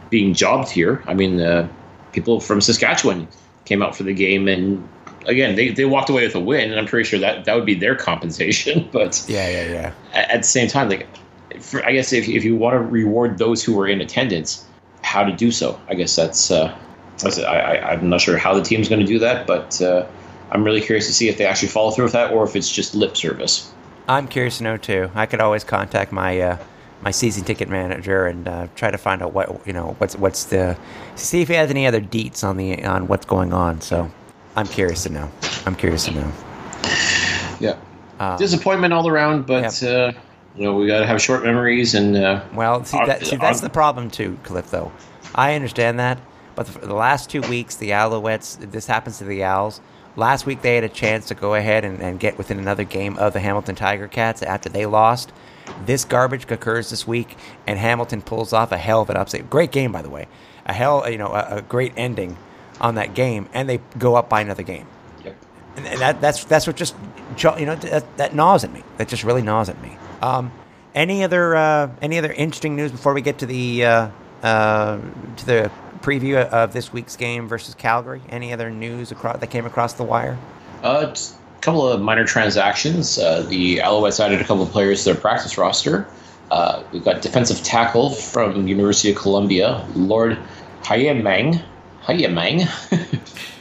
being jobbed here. I mean, uh, people from Saskatchewan came out for the game, and again, they, they walked away with a win, and I'm pretty sure that that would be their compensation. But yeah, yeah, yeah. at, at the same time, like for, I guess if if you want to reward those who were in attendance, how to do so? I guess that's. Uh, I, I, I'm not sure how the team's going to do that, but uh, I'm really curious to see if they actually follow through with that or if it's just lip service. I'm curious to know too. I could always contact my uh, my season ticket manager and uh, try to find out what you know what's what's the see if he has any other deets on the on what's going on. So I'm curious to know. I'm curious to know. Yeah. Uh, Disappointment all around, but uh, you know we got to have short memories and uh, Well, see, that, see that's the problem too, Cliff. Though I understand that, but the, the last two weeks, the Alouettes. This happens to the Owls. Last week, they had a chance to go ahead and, and get within another game of the Hamilton Tiger Cats after they lost. This garbage occurs this week, and Hamilton pulls off a hell of an upset. Great game, by the way. A hell, you know, a, a great ending on that game, and they go up by another game. yep. And and that, that's that's what just you know that, that gnaws at me. That just really gnaws at me. Um, any other uh, any other interesting news before we get to the uh, uh, to the preview of this week's game versus Calgary? Any other news across that came across the wire? Uh, just a couple of minor transactions. Uh, the Alouettes added a couple of players to their practice roster. Uh, we've got defensive tackle from University of Columbia, Lord Hyeamang. Hyeamang.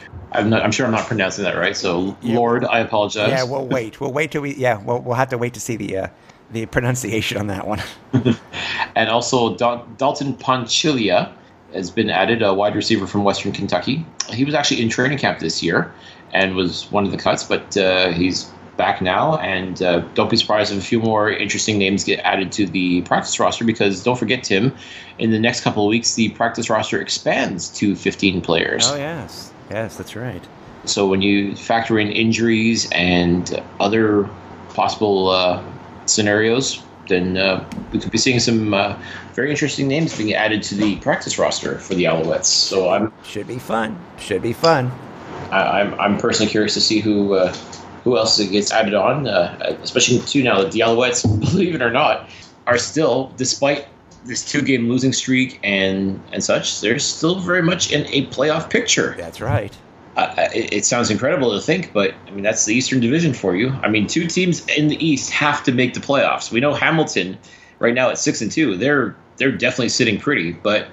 I'm not. I'm sure I'm not pronouncing that right. So, Lord, I apologize. Yeah, we'll wait. We'll wait till we. Yeah, we'll we'll have to wait to see the uh, the pronunciation on that one. and also Dal- Dalton Ponchilia has been added, a wide receiver from Western Kentucky. He was actually in training camp this year and was one of the cuts, but uh, he's back now. And uh, don't be surprised if a few more interesting names get added to the practice roster because don't forget, Tim, in the next couple of weeks, the practice roster expands to 15 players. oh yes, yes, that's right. So when you factor in injuries and other possible uh, scenarios, then uh, we could be seeing some uh, very interesting names being added to the practice roster for the Alouettes. So I'm Should be fun. Should be fun. I, I'm I'm personally curious to see who uh, who else gets added on, uh, especially too now that the Alouettes, believe it or not, are still despite this two game losing streak and and such, they're still very much in a playoff picture. That's right. It, it sounds incredible to think, but I mean that's the Eastern Division for you. I mean, two teams in the East have to make the playoffs. We know Hamilton right now at six and two. They're they're definitely sitting pretty, but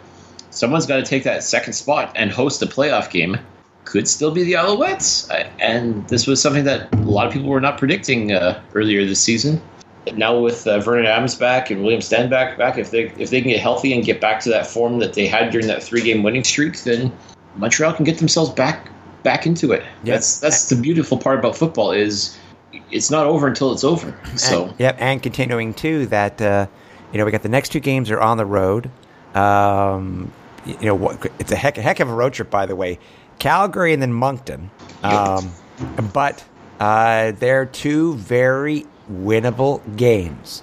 someone's got to take that second spot and host a playoff game. Could still be the Alouettes, Uh, and this was something that a lot of people were not predicting uh, earlier this season. Now with uh, Vernon Adams back and William Stanback back, if they if they can get healthy and get back to that form that they had during that three game winning streak, then Montreal can get themselves back back into it. Yeah. That's that's the beautiful part about football is it's not over until it's over. So And, yep, and continuing too that uh, you know we got the next two games are on the road. Um, you know? It's a heck, a heck of a road trip, by the way. Calgary and then Moncton. Um, but uh, they're two very winnable games.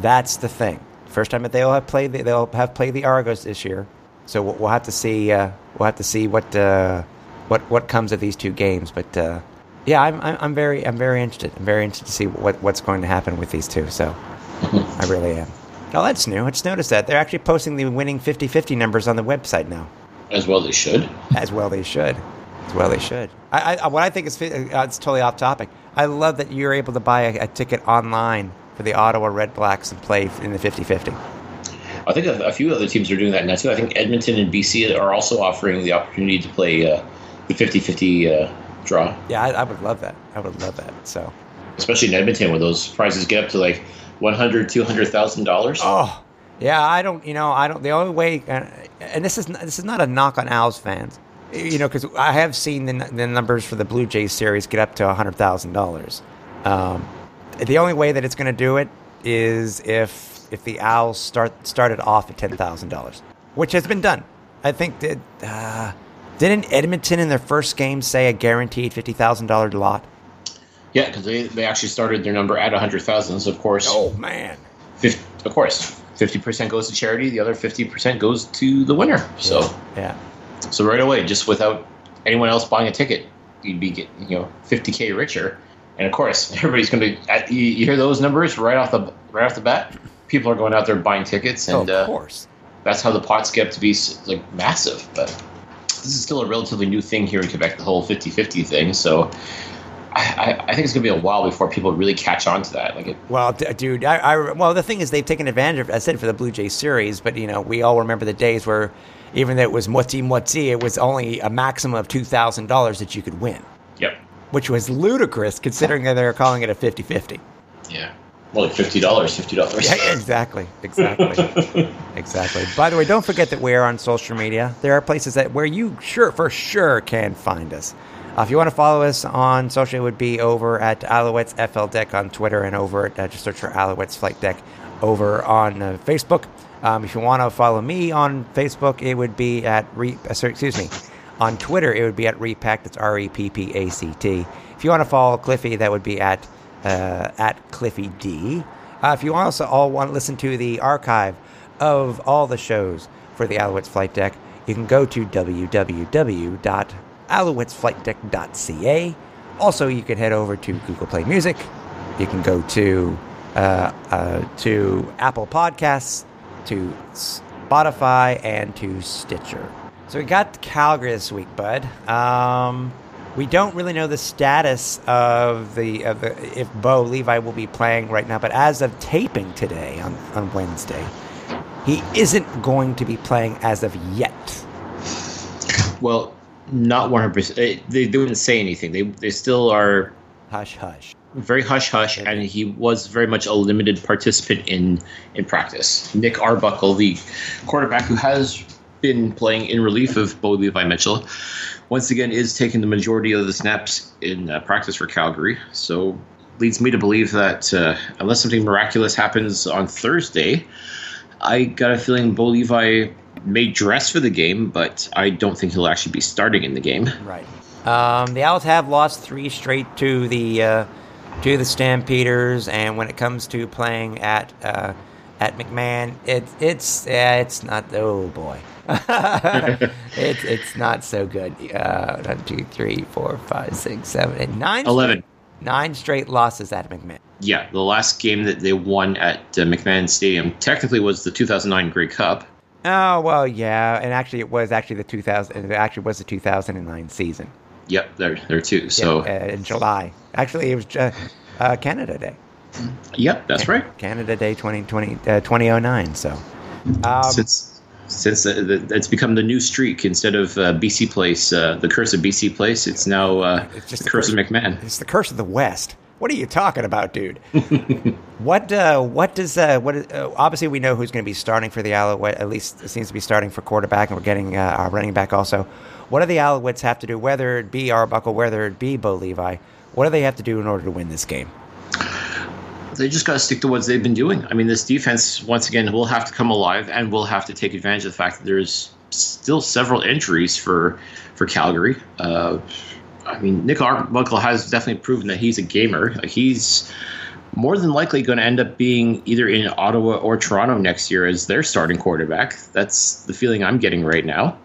That's the thing. First time that they'll have played, the, they'll have played the Argos this year. So we'll, we'll have to see. Uh, we'll have to see what uh, what what comes of these two games. But uh, yeah, I'm, I'm I'm very I'm very interested. I'm very interested to see what what's going to happen with these two. So I really am. Oh, that's new. I just noticed that they're actually posting the winning 50-50 numbers on the website now. as well they should. As well they should. As well they should. I, I what I think is uh, it's totally off topic. I love that you're able to buy a, a ticket online for the Ottawa Red Blacks and play in the 50-50. I think a, a few other teams are doing that now too. I think Edmonton and BC are also offering the opportunity to play uh, the 50-50 uh, draw, Yeah, I, I would love that. I would love that. So. especially in Edmonton where those prizes get up to like 100 200,000 dollars. Oh, yeah. I don't. You know, I don't. The only way, uh, and this is not, this is not a knock on Owls fans. You know, because I have seen the, the numbers for the Blue Jays series get up to hundred thousand dollars. Um, the only way that it's going to do it is if if the Owls start started off at ten thousand dollars, which has been done. I think that uh, didn't Edmonton in their first game say a guaranteed fifty thousand dollar lot? Yeah, because they, they actually started their number at 100,000. So of course, Oh man. fif- of course, 50% goes to charity. The other 50% goes to the winner. So Yeah. so right away, just without anyone else buying a ticket, you'd be get, you know 50k richer. And of course, everybody's going to you, hear those numbers right off the right off the bat. People are going out there buying tickets, Oh, and of uh, course. that's how the pots get to be like massive. But this is still a relatively new thing here in Quebec, the whole 50-50 thing. So I, I, I think it's going to be a while before people really catch on to that. Like it, Well, d- dude, I, I well the thing is they've taken advantage of. I said for the Blue Jays series, but you know we all remember the days where even though it was moti moti, it was only a maximum of two thousand dollars that you could win, yep, which was ludicrous considering that they were calling it a 50-50. yeah, well, like fifty dollars, fifty dollars. Yeah, exactly, exactly, exactly. By the way, don't forget that we're on social media. There are places that where you sure for sure can find us. Uh, if you want to follow us on social, it would be over at Alouettes FL Deck on Twitter and over at uh, just search for Alouettes Flight Deck over on uh, Facebook. Um, if you want to follow me on Facebook, it would be at re- uh, sorry, excuse me, on Twitter it would be at Reppact. That's R E P P A C T. If you want to follow Cliffy, that would be at at Cliffy D. Uh, if you also all want to listen to the archive of all the shows for the Alouettes Flight Deck, you can go to www.alouettesflightdeck.ca. Also, you can head over to Google Play Music. You can go to uh, uh, to Apple Podcasts, to Spotify, and to Stitcher. So we got Calgary this week, bud. Um, we don't really know the status of the of the if Bo Levi will be playing right now, but as of taping today on, on Wednesday, he isn't going to be playing as of yet. Well, not one hundred percent. They they wouldn't say anything. They they still are Hush, hush. very hush hush, and he was very much a limited participant in in practice. Nick Arbuckle, the quarterback who has been playing in relief of Bo Levi Mitchell, once again is taking the majority of the snaps in uh, practice for Calgary. So leads me to believe that uh, unless something miraculous happens on Thursday, I got a feeling Bo Levi may dress for the game, but I don't think he'll actually be starting in the game. Right. Um, the Owls have lost three straight to the uh, to the Stampeders, and when it comes to playing at uh, at McMahon, it, it's yeah, it's not. Oh boy, it's it's not so good. Uh, one, two, three, four, five, six, seven, eight, nine. Eleven. straight- Nine straight losses at McMahon. Yeah, the last game that they won at uh, McMahon Stadium technically was the 2009 Grey Cup. Oh well, yeah, and actually, it was actually the two thousand. It actually was the two thousand and nine season. Yep, there, there too. So, yeah, uh, in July. Actually, it was uh, uh, Canada Day. Yep, that's right. Canada Day 2020, uh, 2009. So, um, since since uh, it's become the new streak instead of uh, BC Place, uh, the curse of BC Place, it's now uh, It's just the the curse of McMahon. it's the curse of the West. What are you talking about, dude? what uh, what does uh, what uh, obviously we know who's going to be starting for the Alouettes. At least it seems to be starting for quarterback, and we're getting uh, our running back also. What do the Alouettes have to do? Whether it be Arbuckle, whether it be Bo Levi, what do they have to do in order to win this game? They just got to stick to what they've been doing. I mean, this defense once again will have to come alive, and will have to take advantage of the fact that there's still several injuries for for Calgary. Uh, I mean, Nick Arbuckle has definitely proven that he's a gamer. He's more than likely going to end up being either in Ottawa or Toronto next year as their starting quarterback. That's the feeling I'm getting right now,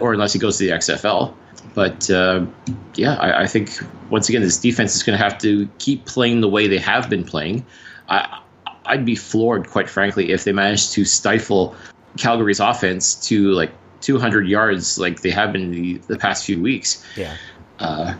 or unless he goes to the XFL. But uh, yeah, I, I think once again this defense is going to have to keep playing the way they have been playing. I, I'd be floored, quite frankly, if they managed to stifle Calgary's offense to like 200 yards like they have been the, the past few weeks. Yeah. Uh,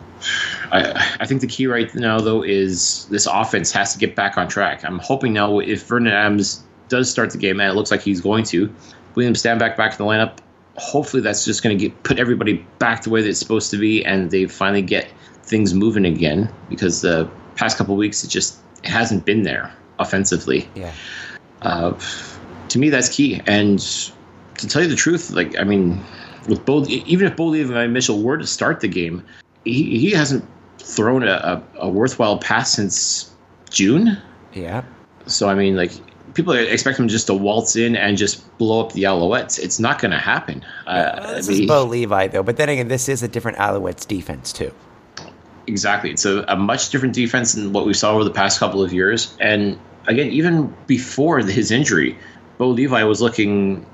I, I think the key right now, though, is this offense has to get back on track. I'm hoping now if Vernon Adams does start the game, and it looks like he's going to, William Stanback back in the lineup. Hopefully, that's just going to get put everybody back the way that it's supposed to be, and they finally get things moving again. Because the past couple weeks, it just hasn't been there offensively. Yeah. Uh, to me, that's key. And to tell you the truth, like I mean, with both, even if Bo Levi Mitchell were to start the game, he, he hasn't thrown a, a, a worthwhile pass since June. Yeah. So I mean, like people expect him just to waltz in and just blow up the Alouettes. It's not going to happen. Uh, Well, this is Bo Levi though, but then again, this is a different Alouettes defense too. Exactly. It's a, a much different defense than what we saw over the past couple of years. And again, even before his injury, Bo Levi was looking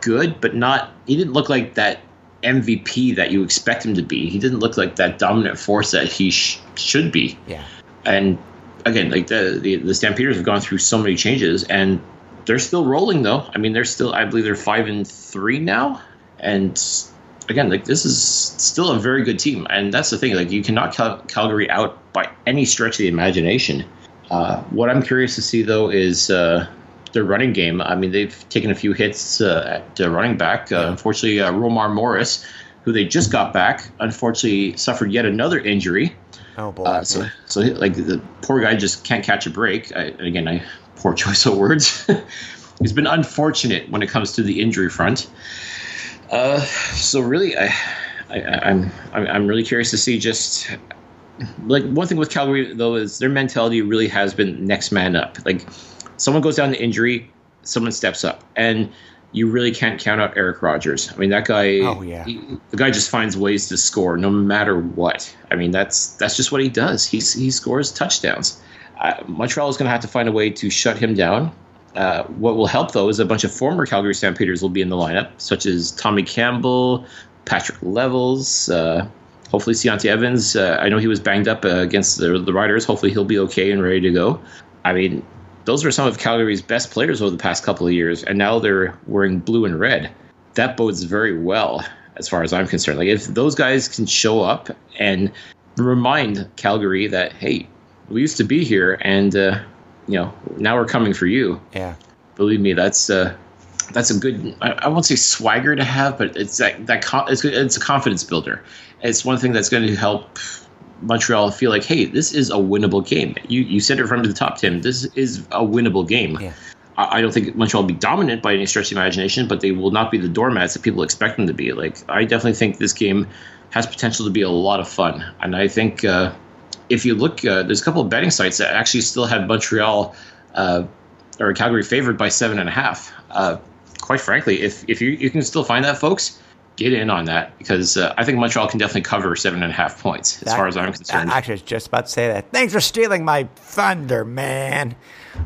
good, but not. He didn't look like that MVP that you expect him to be. He didn't look like that dominant force that he sh- should be. Yeah. And again, like the, the the Stampeders have gone through so many changes, and they're still rolling though. I mean, they're still. I believe they're five and three now, and again, like this is still a very good team, and that's the thing. Like you cannot Cal- Calgary out by any stretch of the imagination. Uh, what I'm curious to see though is uh, their running game. I mean, they've taken a few hits uh, at running back. Uh, unfortunately, uh, Romar Morris, who they just got back, unfortunately suffered yet another injury. Oh boy. Uh, so, so like the poor guy just can't catch a break. I, again, I poor choice of words. He's been unfortunate when it comes to the injury front. Uh, so really, I, I, I'm I'm really curious to see just like one thing with Calgary though is their mentality really has been next man up. Like someone goes down to injury, someone steps up, and you really can't count out Eric Rogers. I mean, that guy. Oh, yeah. he- the guy just finds ways to score no matter what. I mean, that's that's just what he does. He's he scores touchdowns. Uh, Montreal is going to have to find a way to shut him down. Uh, what will help though is a bunch of former Calgary Stampeders will be in the lineup, such as Tommy Campbell, Patrick Levels, uh, hopefully Deontay Evans. Uh, I know he was banged up uh, against the, the Riders. Hopefully he'll be okay and ready to go. I mean, those are some of Calgary's best players over the past couple of years, and now they're wearing blue and red. That bodes very well as far as I'm concerned. Like if those guys can show up and remind Calgary that hey, we used to be here, and uh, you know now we're coming for you. yeah. Believe me, that's uh, that's a good. I, I won't say swagger to have, but it's that that con- it's, it's a confidence builder. It's one thing that's going to help Montreal feel like, hey, this is a winnable game. You you said it from the top, Tim. This is a winnable game. Yeah. I I don't think Montreal will be dominant by any stretch of the imagination, but they will not be the doormats that people expect them to be. Like I definitely think this game has potential to be a lot of fun, and I think uh, if you look, uh, there's a couple of betting sites that actually still have Montreal uh, or Calgary favored by seven and a half. Uh, quite frankly, if if you you can still find that, folks, get in on that because uh, I think Montreal can definitely cover seven and a half points as far as I'm concerned. I, actually, I was just about to say that. Thanks for stealing my thunder, man.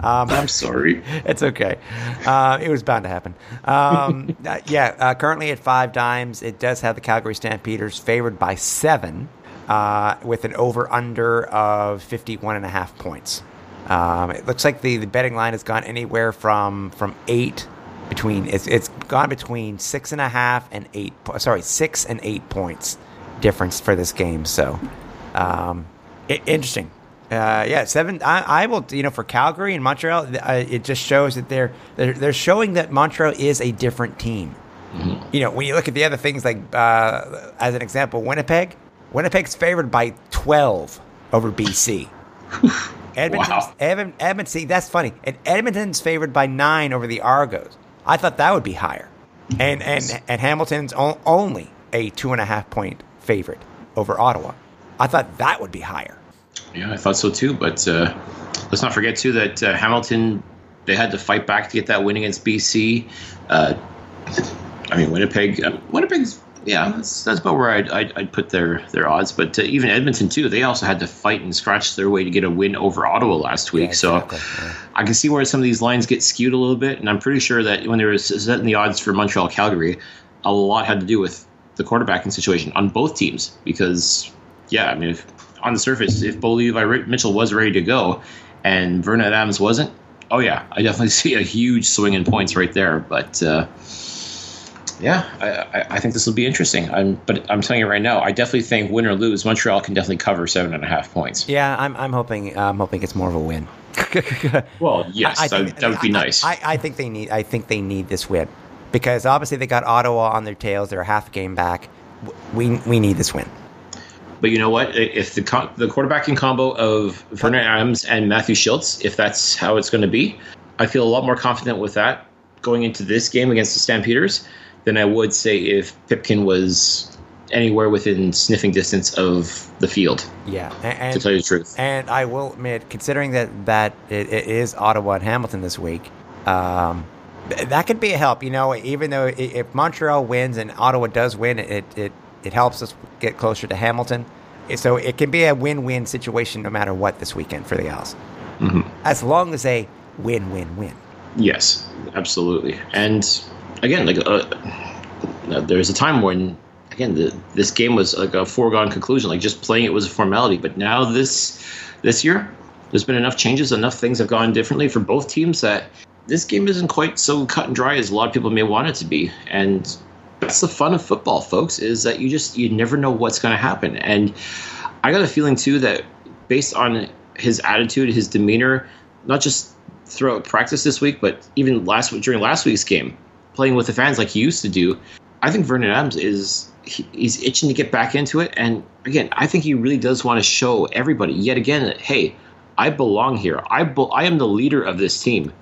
Um, I'm sorry. it's okay. Uh, it was bound to happen. Um, uh, yeah, uh, currently at 5Dimes, it does have the Calgary Stampeders favored by seven uh, with an over under of 51 and a half points. Um, it looks like the, the betting line has gone anywhere from from eight between it's it's gone between six and a half and eight sorry six and eight points difference for this game so um, i- interesting uh, yeah seven I, I will you know for Calgary and Montreal uh, it just shows that they're, they're they're showing that Montreal is a different team you know when you look at the other things like uh, as an example Winnipeg Winnipeg's favored by 12 over BC Edmonton's, Wow. Edmon, Edmonton, see, that's funny. And Edmonton's favored by nine over the Argos. I thought that would be higher. And and and Hamilton's only a two and a half point favorite over Ottawa. I thought that would be higher. Yeah, I thought so too. But uh, let's not forget too that uh, Hamilton they had to fight back to get that win against BC. Uh, I mean, Winnipeg. Uh, Winnipeg's yeah, that's, that's about where I'd, I'd, I'd put their their odds. But uh, even Edmonton too, they also had to fight and scratch their way to get a win over Ottawa last week. Yeah, exactly, So yeah. I can see where some of these lines get skewed a little bit, and I'm pretty sure that when they were setting the odds for Montreal Calgary, a lot had to do with the quarterbacking situation on both teams. Because yeah, I mean, if, on the surface, if Bo Levi Mitchell was ready to go, and Vernon Adams wasn't, oh yeah, I definitely see a huge swing in points right there. But uh, yeah, I, I, I think this will be interesting. I'm, but I'm telling you right now, I definitely think win or lose, Montreal can definitely cover seven and a half points. Yeah, I'm I'm hoping uh, I'm hoping it's more of a win. Well, yes, I- I that, think- that would be nice. I, I think they need. I think they need this win because obviously they got Ottawa on their tails. They're a half game back. We we need this win. But you know what? If the co- the quarterbacking combo of Vernon Adams and Matthew Shiltz, if that's how it's going to be, I feel a lot more confident with that going into this game against the Stampeders than I would say if Pipkin was anywhere within sniffing distance of the field. Yeah, a- To tell you the truth, and I will admit, considering that that it, it is Ottawa and Hamilton this week, um, that could be a help. You know, even though if Montreal wins and Ottawa does win, it it it helps us get closer to Hamilton. So it can be a win-win situation no matter what this weekend for the Owls, as long as they win, win, win. yes, absolutely. And again, like uh, uh, there's a time when again the, this game was like a foregone conclusion. Like just playing it was a formality. But now this this year, there's been enough changes, enough things have gone differently for both teams that this game isn't quite so cut and dry as a lot of people may want it to be. And that's the fun of football, folks, is that you just you never know what's going to happen. And I got a feeling too that based on his attitude, his demeanor, not just throughout practice this week, but even last during last week's game, playing with the fans like he used to do, I think Vernon Adams is he, he's itching to get back into it. And again, I think he really does want to show everybody yet again that hey, I belong here. I be, I am the leader of this team.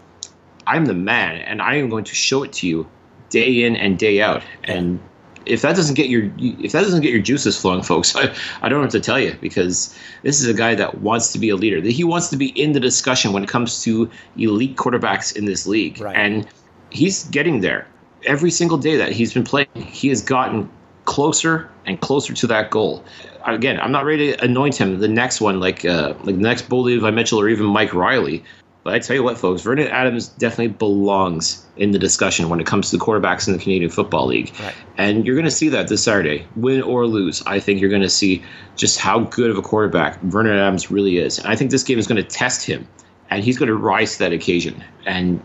I'm the man, and I am going to show it to you day in and day out. And if that doesn't get your if that doesn't get your juices flowing, folks, I, I don't know what to tell you because this is a guy that wants to be a leader. That he wants to be in the discussion when it comes to elite quarterbacks in this league, Right. and he's getting there every single day that he's been playing. He has gotten closer and closer to that goal. Again, I'm not ready to anoint him the next one like uh, like the next Bo Levi Mitchell or even Mike Reilly. But I tell you what, folks, Vernon Adams definitely belongs in the discussion when it comes to the quarterbacks in the Canadian Football League. Right. And you're going to see that this Saturday, win or lose. I think you're going to see just how good of a quarterback Vernon Adams really is. And I think this game is going to test him, and he's going to rise to that occasion. And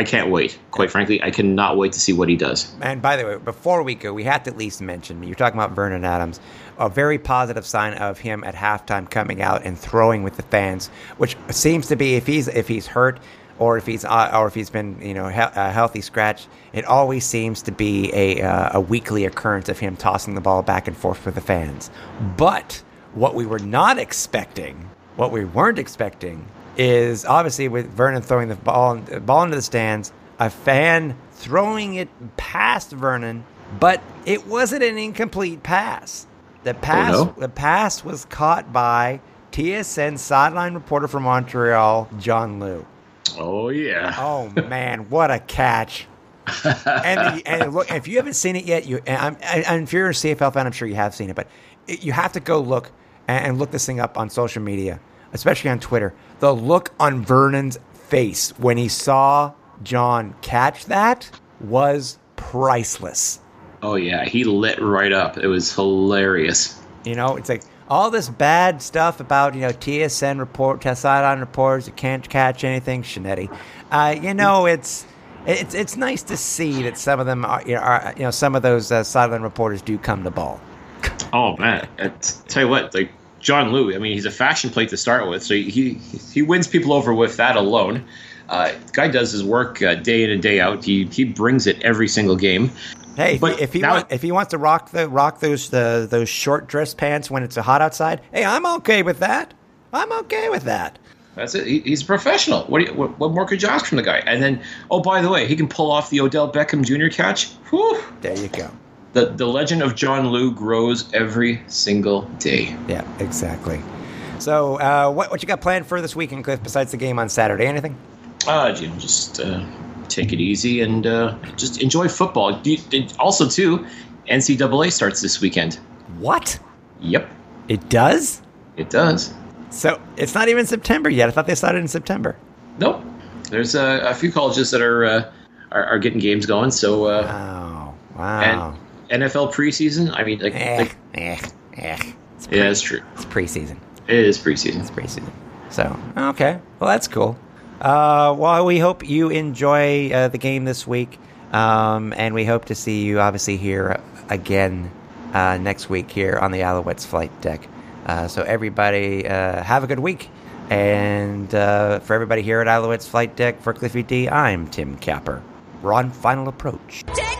I can't wait. Quite frankly, I cannot wait to see what he does. And by the way, before we go, we have to at least mention you're talking about Vernon Adams, a very positive sign of him at halftime coming out and throwing with the fans, which seems to be if he's if he's hurt or if he's uh, or if he's been you know he- a healthy scratch, it always seems to be a uh, a weekly occurrence of him tossing the ball back and forth with the fans. But what we were not expecting, what we weren't expecting, is obviously with Vernon throwing the ball uh, ball into the stands, a fan throwing it past Vernon, but it wasn't an incomplete pass. The oh, pass no? the pass was caught by TSN sideline reporter from Montreal, John Lu. Oh, yeah. Oh man, what a catch! and the, and look, if you haven't seen it yet, you and I'm, and if you're a CFL fan, I'm sure you have seen it, but it, you have to go look and, and look this thing up on social media, especially on Twitter. The look on Vernon's face when he saw John catch that was priceless. Oh, yeah. He lit right up. It was hilarious. You know, it's like all this bad stuff about you know TSN report, sideline reporters that can't catch anything. Scianitti, uh, you know, it's it's it's nice to see that some of them are you know, are, you know some of those uh, sideline reporters do come to ball. Oh man, I t- tell you what, like John Louis, I mean, he's a fashion plate to start with, so he he wins people over with that alone. Uh, guy does his work uh, day in and day out. He he brings it every single game. Hey, if, But he, if he now- want, if he wants to rock the rock those the, those short dress pants when it's hot outside, hey, I'm okay with that. I'm okay with that. That's it. He, he's a professional. What, do you, what, what more could you ask from the guy? And then, oh, by the way, he can pull off the Odell Beckham Jr. catch. Whew. There you go. The, the legend of John Lu grows every single day. Yeah, exactly. So, uh, what what you got planned for this weekend, Cliff? Besides the game on Saturday, anything? Uh, you know, just uh, take it easy and uh, just enjoy football. You- Also, too, NCAA starts this weekend. What? Yep, It does? it does. So it's not even September yet. I thought they started in September. Nope. There's a, a few colleges that are, uh, are are getting games going. So uh, Oh, wow. and NFL preseason. I mean, like, eh, like eh, eh. It's, yeah, it's true. it's preseason. It is preseason. It's preseason. So, okay. Well, that's cool. Uh, well, we hope you enjoy uh, the game this week. Um, and we hope to see you, obviously, here again uh, next week here on the Alouettes flight deck. Uh, so, everybody, uh, have a good week. And uh, for everybody here at Alouettes flight deck, for Cliffy D, I'm Tim Capper. We're on final approach. Take